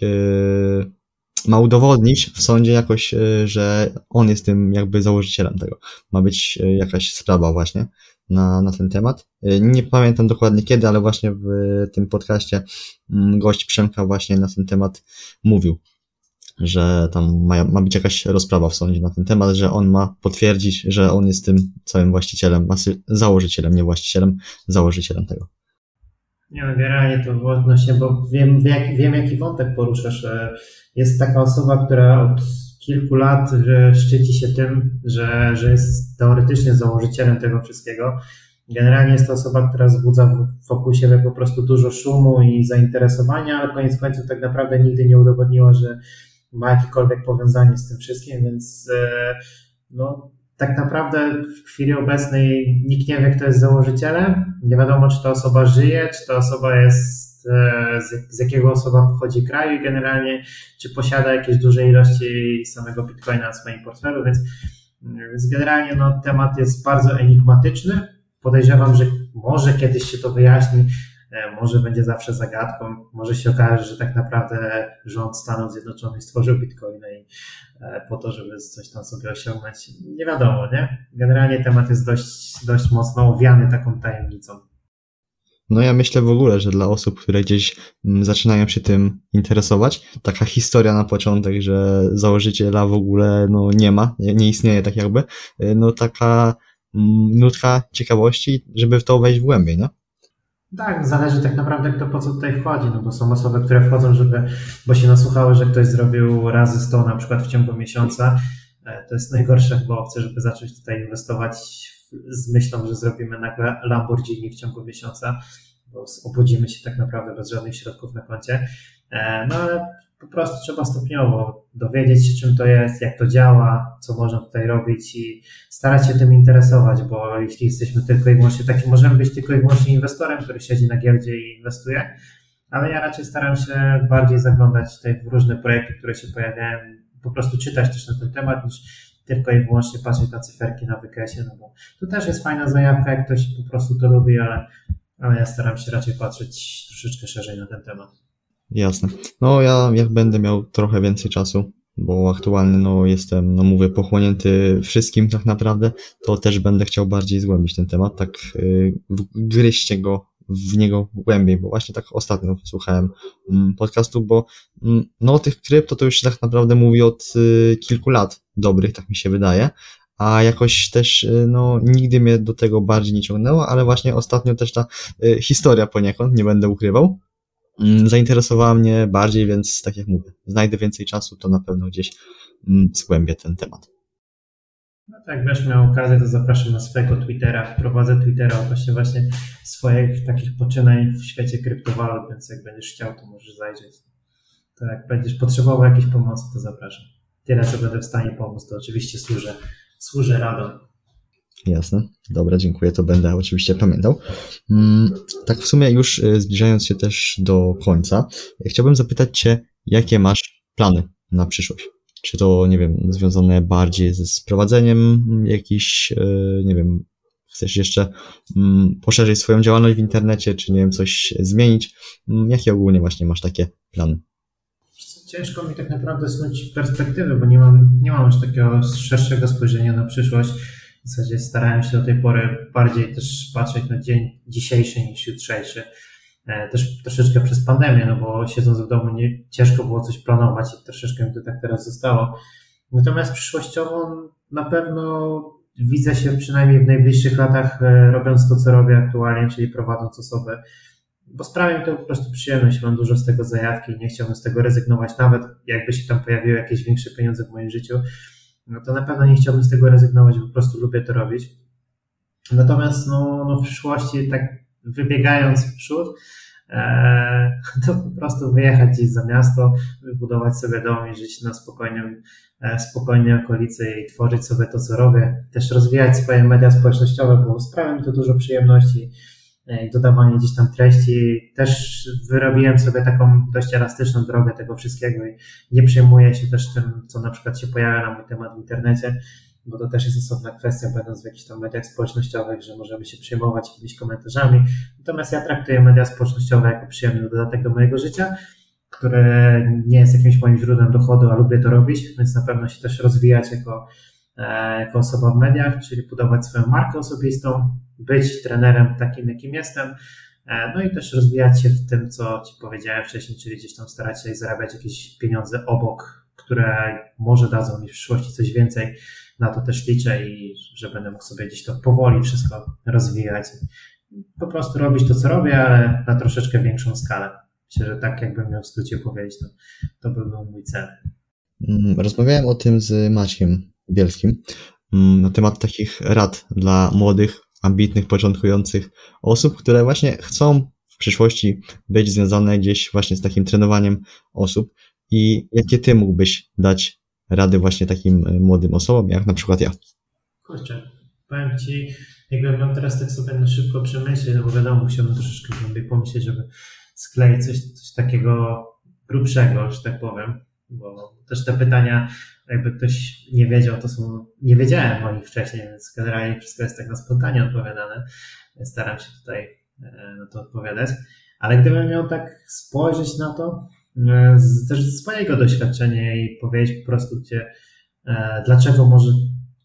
ma udowodnić w sądzie jakoś, e, że on jest tym jakby założycielem tego. Ma być e, jakaś sprawa właśnie na, na ten temat. E, nie pamiętam dokładnie kiedy, ale właśnie w tym podcaście mm, gość Przemka właśnie na ten temat mówił, że tam ma, ma być jakaś rozprawa w sądzie na ten temat, że on ma potwierdzić, że on jest tym całym właścicielem, założycielem, nie właścicielem, założycielem tego. Nie, no generalnie to odnośnie, bo wiem, wiem jaki wątek poruszasz jest taka osoba, która od kilku lat szczyci się tym, że, że jest teoretycznie założycielem tego wszystkiego. Generalnie jest to osoba, która wzbudza wokół siebie po prostu dużo szumu i zainteresowania, ale koniec końców tak naprawdę nigdy nie udowodniła, że ma jakiekolwiek powiązanie z tym wszystkim, więc e, no, tak naprawdę w chwili obecnej nikt nie wie, kto jest założycielem. Nie wiadomo, czy ta osoba żyje, czy ta osoba jest E, z, z jakiego osoba pochodzi kraju generalnie czy posiada jakieś duże ilości samego bitcoina w swoim portfelu, więc, więc generalnie no, temat jest bardzo enigmatyczny. Podejrzewam, że może kiedyś się to wyjaśni, może będzie zawsze zagadką, może się okaże, że tak naprawdę rząd Stanów Zjednoczonych stworzył bitcoina e, po to, żeby coś tam sobie osiągnąć. Nie wiadomo, nie? Generalnie temat jest dość, dość mocno owiany taką tajemnicą. No ja myślę w ogóle, że dla osób, które gdzieś mm, zaczynają się tym interesować, taka historia na początek, że założyciela w ogóle no, nie ma, nie istnieje tak jakby, y, no taka mm, nutka ciekawości, żeby w to wejść w głębiej, nie? Tak, zależy tak naprawdę kto po co tutaj wchodzi, no bo są osoby, które wchodzą, żeby, bo się nasłuchały, że ktoś zrobił razy 100 na przykład w ciągu miesiąca, e, to jest najgorsze chyba opcja, żeby zacząć tutaj inwestować z myślą, że zrobimy nagle Lamborghini w ciągu miesiąca, bo obudzimy się tak naprawdę bez żadnych środków na koncie. E, no ale po prostu trzeba stopniowo dowiedzieć się, czym to jest, jak to działa, co można tutaj robić i starać się tym interesować, bo jeśli jesteśmy tylko i wyłącznie taki, możemy być tylko i wyłącznie inwestorem, który siedzi na giełdzie i inwestuje, ale ja raczej staram się bardziej zaglądać tutaj w różne projekty, które się pojawiają, po prostu czytać też na ten temat, niż tylko i wyłącznie patrzeć na cyferki na wykresie, no bo to też jest fajna zajawka, jak ktoś po prostu to lubi, ale, ale ja staram się raczej patrzeć troszeczkę szerzej na ten temat. Jasne. No ja jak będę miał trochę więcej czasu, bo aktualnie no jestem, no mówię, pochłonięty wszystkim tak naprawdę, to też będę chciał bardziej zgłębić ten temat, tak yy, gryźcie go w niego głębiej, bo właśnie tak ostatnio słuchałem mm, podcastu, bo mm, no tych krypto to już tak naprawdę mówi od y, kilku lat dobrych, tak mi się wydaje, a jakoś też y, no nigdy mnie do tego bardziej nie ciągnęło, ale właśnie ostatnio też ta y, historia poniekąd, nie będę ukrywał, zainteresowała mnie bardziej, więc tak jak mówię, znajdę więcej czasu, to na pewno gdzieś zgłębię ten temat. No tak, będziesz miał okazję, to zapraszam na swojego Twittera. Prowadzę Twittera odnośnie właśnie swoich takich poczynań w świecie kryptowalut, więc jak będziesz chciał, to możesz zajrzeć. To jak będziesz potrzebował jakiejś pomocy, to zapraszam. Tyle, co będę w stanie pomóc, to oczywiście służę, służę radą. Jasne, dobra, dziękuję, to będę oczywiście pamiętał. Mm, tak w sumie już y, zbliżając się też do końca, chciałbym zapytać Cię, jakie masz plany na przyszłość? Czy to, nie wiem, związane bardziej ze sprowadzeniem jakiś, e, nie wiem, chcesz jeszcze mm, poszerzyć swoją działalność w internecie, czy nie wiem, coś zmienić? Mm, jakie ogólnie właśnie masz takie plany? Ciężko mi tak naprawdę snuć perspektywy, bo nie mam, nie mam już takiego szerszego spojrzenia na przyszłość. W zasadzie starałem się do tej pory bardziej też patrzeć na dzień dzisiejszy niż jutrzejszy. E, też troszeczkę przez pandemię, no bo siedząc w domu nie, ciężko było coś planować i troszeczkę mi to tak teraz zostało. Natomiast przyszłościowo na pewno widzę się przynajmniej w najbliższych latach e, robiąc to, co robię aktualnie, czyli prowadząc osobę, bo sprawia mi to po prostu przyjemność, mam dużo z tego zajawki i nie chciałbym z tego rezygnować, nawet jakby się tam pojawiły jakieś większe pieniądze w moim życiu, no to na pewno nie chciałbym z tego rezygnować, po prostu lubię to robić. Natomiast no, no w przyszłości tak wybiegając w przód, e, to po prostu wyjechać gdzieś za miasto, wybudować sobie dom i żyć na spokojnym, e, spokojnej okolicy i tworzyć sobie to, co robię. Też rozwijać swoje media społecznościowe, bo sprawia mi to dużo przyjemności dodawanie gdzieś tam treści. Też wyrobiłem sobie taką dość elastyczną drogę tego wszystkiego i nie przejmuję się też tym, co na przykład się pojawia na mój temat w internecie bo to też jest osobna kwestia, będąc w jakichś tam mediach społecznościowych, że możemy się przejmować jakimiś komentarzami. Natomiast ja traktuję media społecznościowe jako przyjemny dodatek do mojego życia, które nie jest jakimś moim źródłem dochodu, a lubię to robić, więc na pewno się też rozwijać jako, e, jako osoba w mediach, czyli budować swoją markę osobistą, być trenerem takim, jakim jestem, e, no i też rozwijać się w tym, co Ci powiedziałem wcześniej, czyli gdzieś tam starać się zarabiać jakieś pieniądze obok, które może dadzą mi w przyszłości coś więcej, na to też liczę i że będę mógł sobie gdzieś to powoli wszystko rozwijać. Po prostu robić to, co robię, ale na troszeczkę większą skalę. Myślę, że tak jakbym miał w skrócie powiedzieć, to, to by był mój cel. Mm, rozmawiałem o tym z Maćkiem Bielskim mm, na temat takich rad dla młodych, ambitnych, początkujących osób, które właśnie chcą w przyszłości być związane gdzieś właśnie z takim trenowaniem osób i jakie ty mógłbyś dać rady właśnie takim e, młodym osobom, jak na przykład ja. Kurczę, powiem Ci, jakbym mam teraz tak sobie na szybko przemyśleć, no bo wiadomo, musiałbym troszeczkę głębiej pomyśleć, żeby skleić coś, coś takiego grubszego, że tak powiem, bo też te pytania, jakby ktoś nie wiedział, to są, nie wiedziałem o nich wcześniej, więc generalnie wszystko jest tak na spontanie odpowiadane. Staram się tutaj e, na to odpowiadać. Ale gdybym miał tak spojrzeć na to, E, z, też ze swojego doświadczenia i powiedzieć po prostu, gdzie, e, dlaczego może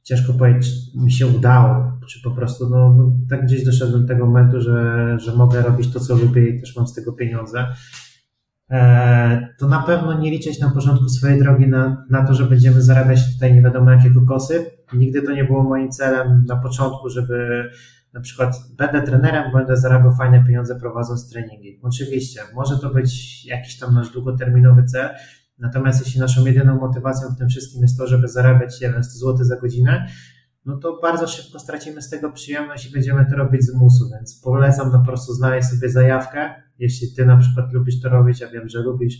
ciężko powiedzieć, mi się udało, czy po prostu no, no, tak gdzieś doszedłem do tego momentu, że, że mogę robić to, co lubię i też mam z tego pieniądze. E, to na pewno nie liczyć na początku swojej drogi na, na to, że będziemy zarabiać tutaj nie wiadomo jakie kokosy. Nigdy to nie było moim celem na początku, żeby na przykład będę trenerem, będę zarabiał fajne pieniądze prowadząc treningi. Oczywiście, może to być jakiś tam nasz długoterminowy cel, natomiast jeśli naszą jedyną motywacją w tym wszystkim jest to, żeby zarabiać 100 zł za godzinę, no to bardzo szybko stracimy z tego przyjemność i będziemy to robić z musu, więc polecam po prostu znaleźć sobie zajawkę, jeśli ty na przykład lubisz to robić, ja wiem, że lubisz,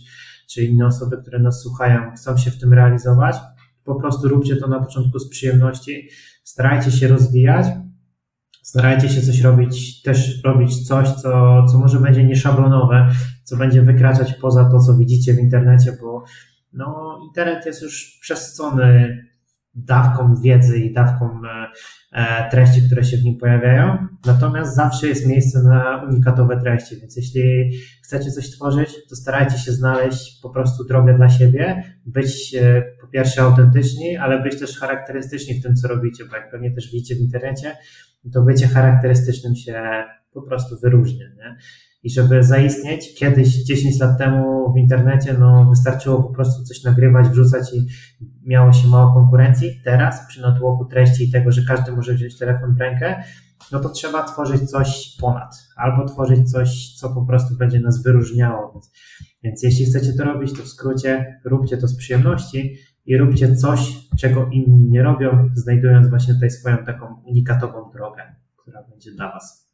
czy inne osoby, które nas słuchają, chcą się w tym realizować, po prostu róbcie to na początku z przyjemności, starajcie się rozwijać, starajcie się coś robić, też robić coś, co, co może będzie nieszablonowe, co będzie wykraczać poza to, co widzicie w internecie, bo no, internet jest już przesycony dawką wiedzy i dawką e, e, treści, które się w nim pojawiają. Natomiast zawsze jest miejsce na unikatowe treści, więc jeśli chcecie coś tworzyć, to starajcie się znaleźć po prostu drogę dla siebie, być e, po pierwsze autentyczni, ale być też charakterystyczni w tym, co robicie, bo jak pewnie też widzicie w internecie, to bycie charakterystycznym się po prostu wyróżnia. Nie? I żeby zaistnieć, kiedyś 10 lat temu w internecie, no wystarczyło po prostu coś nagrywać, wrzucać i miało się mało konkurencji. Teraz, przy natłoku treści i tego, że każdy może wziąć telefon w rękę, no to trzeba tworzyć coś ponad, albo tworzyć coś, co po prostu będzie nas wyróżniało. Więc, więc jeśli chcecie to robić, to w skrócie róbcie to z przyjemności i róbcie coś, czego inni nie robią, znajdując właśnie tutaj swoją taką unikatową drogę, która będzie dla Was.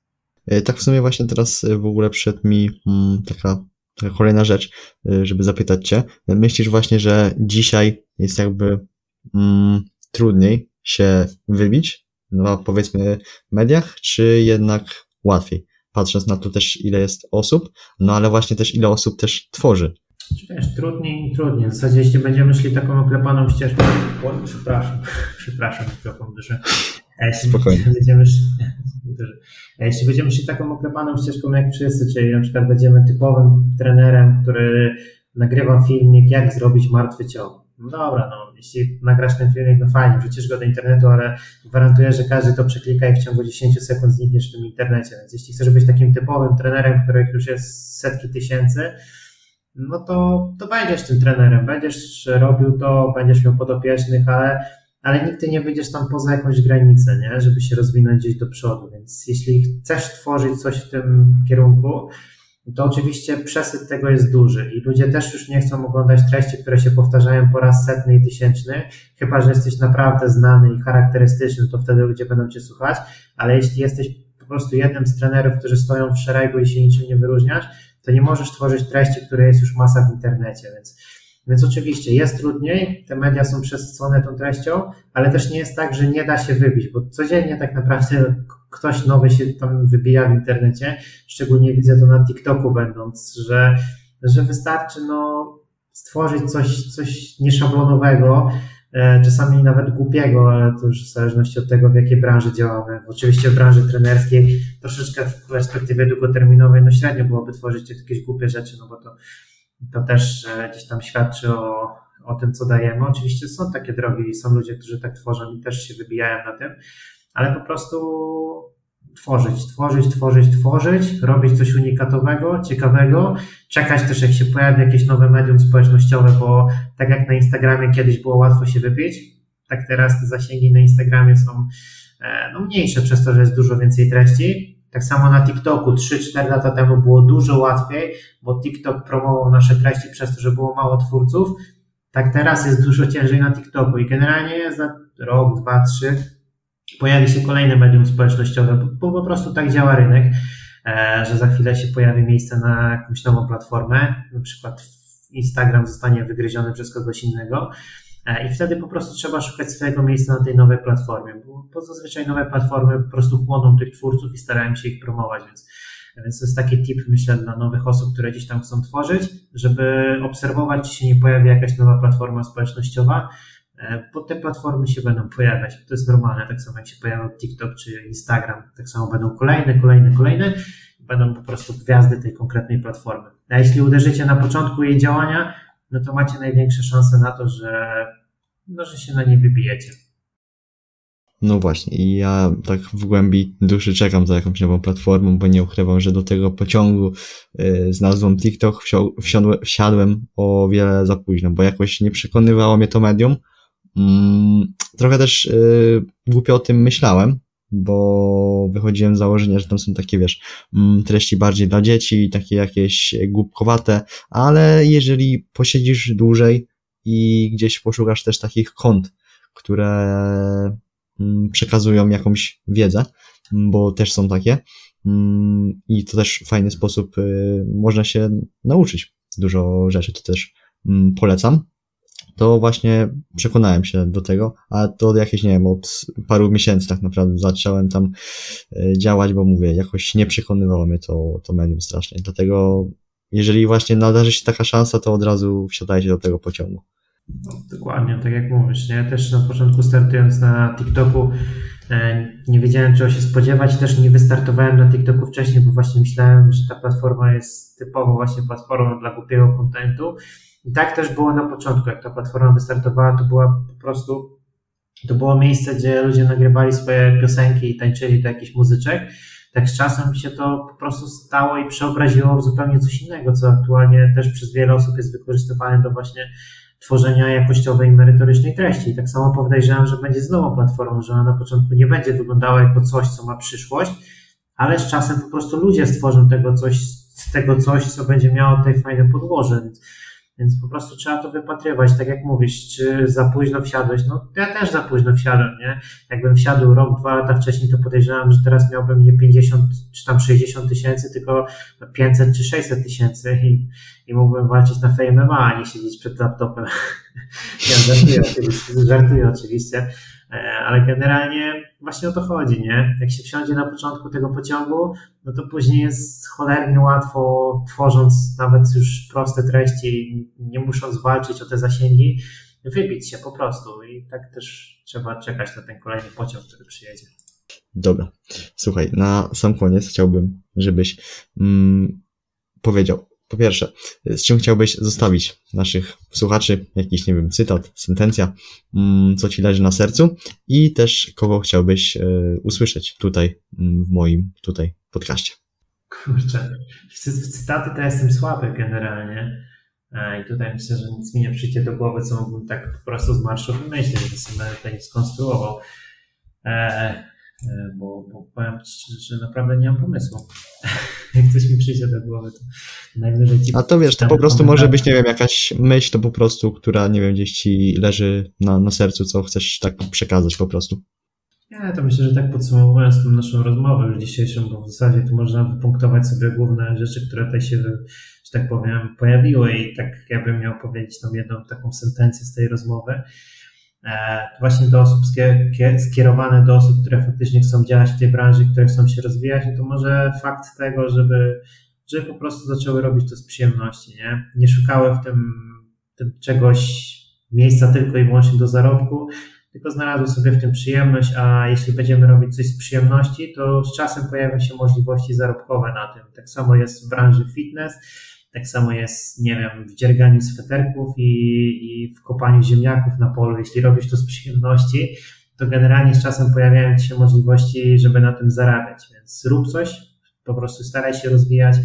E, tak w sumie właśnie teraz e, w ogóle przed mi mm, taka, taka kolejna rzecz, e, żeby zapytać Cię. Myślisz właśnie, że dzisiaj jest jakby mm, trudniej się wybić no, powiedzmy mediach, czy jednak łatwiej? Patrząc na to też ile jest osób, no ale właśnie też ile osób też tworzy. Wiesz, trudniej i trudniej. W zasadzie jeśli będziemy szli taką oklepaną ścieżką, przepraszam, przepraszam, mikrofon duży. Jeśli Spokojnie. Będziemy szli, jeśli będziemy szli taką oklepaną ścieżką jak wszyscy, czyli na przykład będziemy typowym trenerem, który nagrywa filmik, jak zrobić martwy ciąg. No dobra, no, jeśli nagrasz ten filmik, no fajnie, wrzucisz go do internetu, ale gwarantuję, że każdy to przeklika i w ciągu 10 sekund znikniesz w tym internecie. Więc jeśli chcesz być takim typowym trenerem, których już jest setki tysięcy, no to, to będziesz tym trenerem, będziesz robił to, będziesz miał podopiecznych, ale, ale nigdy nie wyjdziesz tam poza jakąś granicę, nie? żeby się rozwinąć gdzieś do przodu. Więc jeśli chcesz tworzyć coś w tym kierunku, to oczywiście przesyt tego jest duży i ludzie też już nie chcą oglądać treści, które się powtarzają po raz setny i tysięczny, chyba że jesteś naprawdę znany i charakterystyczny, to wtedy ludzie będą cię słuchać, ale jeśli jesteś po prostu jednym z trenerów, którzy stoją w szeregu i się niczym nie wyróżniasz, to nie możesz tworzyć treści, które jest już masa w internecie, więc, więc oczywiście jest trudniej, te media są przesycone tą treścią, ale też nie jest tak, że nie da się wybić, bo codziennie tak naprawdę ktoś nowy się tam wybija w internecie, szczególnie widzę to na TikToku będąc, że, że wystarczy no, stworzyć coś, coś nieszablonowego, e, czasami nawet głupiego, ale to już w zależności od tego, w jakiej branży działamy. Oczywiście w branży trenerskiej troszeczkę w perspektywie długoterminowej, no średnio byłoby tworzyć jakieś głupie rzeczy, no bo to, to też e, gdzieś tam świadczy o, o tym, co dajemy. Oczywiście są takie drogi i są ludzie, którzy tak tworzą i też się wybijają na tym, ale po prostu tworzyć, tworzyć, tworzyć, tworzyć, robić coś unikatowego, ciekawego, czekać też jak się pojawi jakieś nowe medium społecznościowe, bo tak jak na Instagramie kiedyś było łatwo się wypić, tak teraz te zasięgi na Instagramie są e, no, mniejsze przez to, że jest dużo więcej treści. Tak samo na TikToku 3-4 lata temu było dużo łatwiej, bo TikTok promował nasze treści przez to, że było mało twórców. Tak teraz jest dużo ciężej na TikToku i generalnie za rok, dwa, trzy pojawi się kolejne medium społecznościowe, bo po prostu tak działa rynek, e, że za chwilę się pojawi miejsce na jakąś nową platformę, na przykład Instagram zostanie wygryziony przez kogoś innego. E, I wtedy po prostu trzeba szukać swojego miejsca na tej nowej platformie, bo, bo zazwyczaj nowe platformy po prostu chłoną tych twórców i starają się ich promować, więc, więc to jest taki tip, myślę, dla nowych osób, które gdzieś tam chcą tworzyć, żeby obserwować, czy się nie pojawi jakaś nowa platforma społecznościowa, E, bo te platformy się będą pojawiać. To jest normalne, tak samo jak się pojawią TikTok czy Instagram, tak samo będą kolejne, kolejne, kolejne. Będą po prostu gwiazdy tej konkretnej platformy. A jeśli uderzycie na początku jej działania, no to macie największe szanse na to, że, no, że się na nie wybijecie. No właśnie, i ja tak w głębi duszy czekam za jakąś nową platformą, bo nie ukrywam, że do tego pociągu y, z nazwą TikTok wsiadłem, wsiadłem o wiele za późno, bo jakoś nie przekonywało mnie to medium, Mm, trochę też yy, głupio o tym myślałem, bo wychodziłem z założenia, że tam są takie, wiesz, mm, treści bardziej dla dzieci, takie jakieś głupkowate, ale jeżeli posiedzisz dłużej i gdzieś poszukasz też takich kont, które mm, przekazują jakąś wiedzę, bo też są takie, i to też fajny sposób y, można się nauczyć dużo rzeczy, to też mm, polecam, to właśnie przekonałem się do tego, a to jakieś, nie wiem, od paru miesięcy tak naprawdę zacząłem tam e, działać, bo mówię, jakoś nie przekonywało mnie to, to medium strasznie. Dlatego, jeżeli właśnie nadarzy się taka szansa, to od razu wsiadajcie do tego pociągu. No, dokładnie, tak jak mówisz, nie? Też na początku startując na TikToku e, nie wiedziałem czego się spodziewać, też nie wystartowałem na TikToku wcześniej, bo właśnie myślałem, że ta platforma jest typowo właśnie platformą dla głupiego kontentu i tak też było na początku, jak ta platforma wystartowała, to była po prostu, to było miejsce, gdzie ludzie nagrywali swoje piosenki i tańczyli do jakichś muzyczek. Tak z czasem się to po prostu stało i przeobraziło w zupełnie coś innego, co aktualnie też przez wiele osób jest wykorzystywane do właśnie tworzenia jakościowej i merytorycznej treści. I tak samo podejrzewam, że będzie z nową platformą, że ona na początku nie będzie wyglądała jako coś, co ma przyszłość, ale z czasem po prostu ludzie stworzą tego coś, z tego coś, co będzie miało tutaj fajne podłoże. Więc więc po prostu trzeba to wypatrywać, tak jak mówisz, czy za późno wsiadłeś. No ja też za późno wsiadłem, nie? Jakbym wsiadł rok, dwa lata wcześniej, to podejrzewam, że teraz miałbym nie 50 czy tam 60 tysięcy, tylko 500 czy 600 tysięcy i, i mógłbym walczyć na Fame MMA, a nie siedzieć przed laptopem. ja żartuję oczywiście, żartuję oczywiście, ale generalnie właśnie o to chodzi, nie? Jak się wsiądzie na początku tego pociągu, no to później jest cholernie łatwo, tworząc nawet już proste treści, nie musząc walczyć o te zasięgi, wybić się po prostu i tak też trzeba czekać na ten kolejny pociąg, który przyjedzie. Dobra. Słuchaj, na sam koniec chciałbym, żebyś mm, powiedział, po pierwsze, z czym chciałbyś zostawić naszych słuchaczy, jakiś, nie wiem, cytat, sentencja, mm, co ci leży na sercu i też kogo chciałbyś e, usłyszeć tutaj mm, w moim tutaj podcaście. Kurczę, w, cytaty to jestem słaby generalnie i tutaj myślę, że nic mi nie przyjdzie do głowy, co mógłbym tak po prostu z marszu wymyślić, że sobie tutaj skonstruował. E, E, bo, bo powiem Ci, że naprawdę nie mam pomysłu. Jak coś mi przyjdzie do głowy, to najwyżej ci A to wiesz, to po prostu może być, nie wiem, jakaś myśl, to po prostu, która, nie wiem, gdzieś Ci leży na, na sercu, co chcesz tak przekazać po prostu. Ja to myślę, że tak podsumowując tą naszą rozmowę już dzisiejszą, bo w zasadzie tu można wypunktować sobie główne rzeczy, które tutaj się, że tak powiem, pojawiły i tak ja bym miał powiedzieć tą jedną taką sentencję z tej rozmowy, E, właśnie do osób skierowane do osób, które faktycznie chcą działać w tej branży, które chcą się rozwijać, no to może fakt tego, żeby, żeby po prostu zaczęły robić to z przyjemności, nie? Nie szukały w tym, tym czegoś, miejsca tylko i wyłącznie do zarobku, tylko znalazły sobie w tym przyjemność, a jeśli będziemy robić coś z przyjemności, to z czasem pojawią się możliwości zarobkowe na tym. Tak samo jest w branży fitness, tak samo jest, nie wiem, w dzierganiu sweterków i, i w kopaniu ziemniaków na polu. Jeśli robisz to z przyjemności, to generalnie z czasem pojawiają się możliwości, żeby na tym zarabiać. Więc rób coś, po prostu staraj się rozwijać,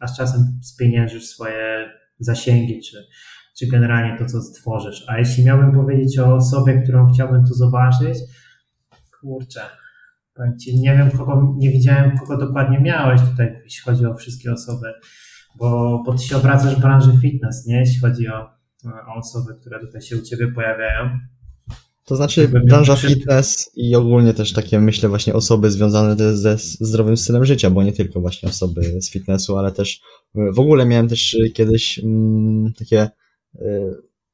a z czasem spieniężysz swoje zasięgi, czy, czy generalnie to, co stworzysz. A jeśli miałbym powiedzieć o osobie, którą chciałbym tu zobaczyć, kurczę, Ci, nie wiem, kogo, nie widziałem, kogo dokładnie miałeś tutaj, jeśli chodzi o wszystkie osoby bo, bo ty się obracasz w branży fitness, nie? Jeśli chodzi o, o osoby, które tutaj się u ciebie pojawiają. To znaczy branża fitness i ogólnie też takie, myślę, właśnie osoby związane ze zdrowym stylem życia, bo nie tylko właśnie osoby z fitnessu, ale też w ogóle miałem też kiedyś mm, takie, y,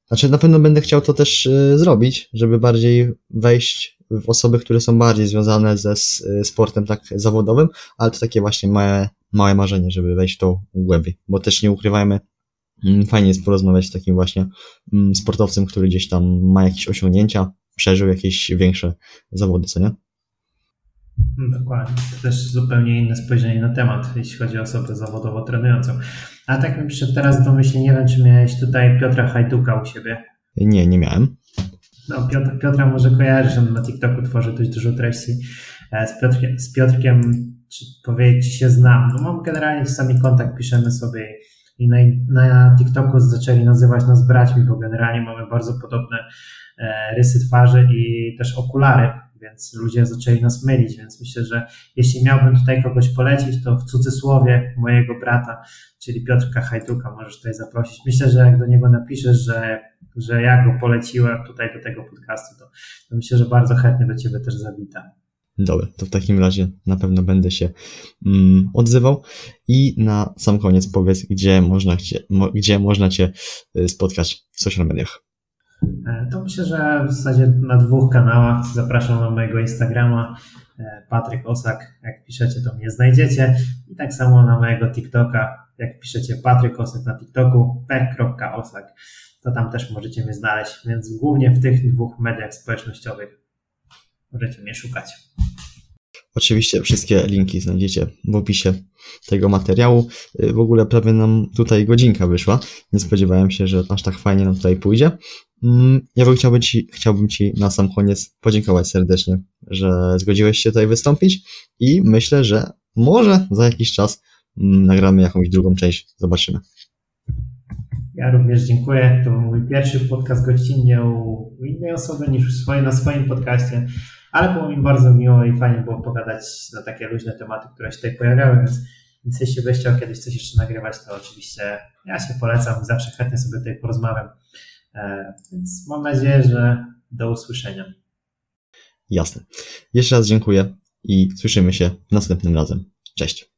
znaczy na pewno będę chciał to też y, zrobić, żeby bardziej wejść osoby, które są bardziej związane ze sportem tak zawodowym, ale to takie właśnie małe małe marzenie, żeby wejść w to głębiej, bo też nie ukrywajmy, mm, fajnie jest porozmawiać z takim właśnie mm, sportowcem, który gdzieś tam ma jakieś osiągnięcia, przeżył jakieś większe zawody, co nie? Dokładnie. To też zupełnie inne spojrzenie na temat, jeśli chodzi o osobę zawodowo trenującą. A tak mi przyszedł teraz do myśli, nie wiem, czy miałeś tutaj Piotra Hajduka u siebie? Nie, nie miałem. No, Piotr, Piotra może kojarzysz, on na TikToku tworzy dość dużo treści. E, z Piotrkiem, z Piotrkiem czy powiedzieć, czy się znam. No mam generalnie czasami kontakt, piszemy sobie i na, na TikToku zaczęli nazywać nas braćmi, bo generalnie mamy bardzo podobne e, rysy twarzy i też okulary, więc ludzie zaczęli nas mylić, więc myślę, że jeśli miałbym tutaj kogoś polecić, to w cudzysłowie mojego brata, czyli Piotrka Hajduka możesz tutaj zaprosić. Myślę, że jak do niego napiszesz, że, że ja go poleciłem tutaj do tego podcastu, to, to myślę, że bardzo chętnie do ciebie też zawita. Dobra, to w takim razie na pewno będę się mm, odzywał. I na sam koniec powiedz, gdzie można, gdzie, mo, gdzie można Cię y, spotkać w social mediach. E, to myślę, że w zasadzie na dwóch kanałach. Zapraszam na mojego Instagrama e, Patryk Osak. Jak piszecie, to mnie znajdziecie. I tak samo na mojego TikToka. Jak piszecie Patryk Osak na TikToku, p.osak, to tam też możecie mnie znaleźć. Więc głównie w tych dwóch mediach społecznościowych możecie mnie szukać. Oczywiście wszystkie linki znajdziecie w opisie tego materiału. Y, w ogóle prawie nam tutaj godzinka wyszła. Nie spodziewałem się, że aż tak fajnie nam tutaj pójdzie. Mm, ja bym chciałbym ci, chciałbym ci na sam koniec podziękować serdecznie, że zgodziłeś się tutaj wystąpić i myślę, że może za jakiś czas mm, nagramy jakąś drugą część. Zobaczymy. Ja również dziękuję. To był mój pierwszy podcast gościnnie u innej osoby niż swoje, na swoim podcaście, ale było mi bardzo miło i fajnie było pogadać na takie luźne tematy, które się tutaj pojawiały, więc, więc jeśli byś chciał kiedyś coś jeszcze nagrywać, to oczywiście ja się polecam, zawsze chętnie sobie tutaj porozmawiam. E, więc mam nadzieję, że do usłyszenia. Jasne. Jeszcze raz dziękuję i słyszymy się następnym razem. Cześć.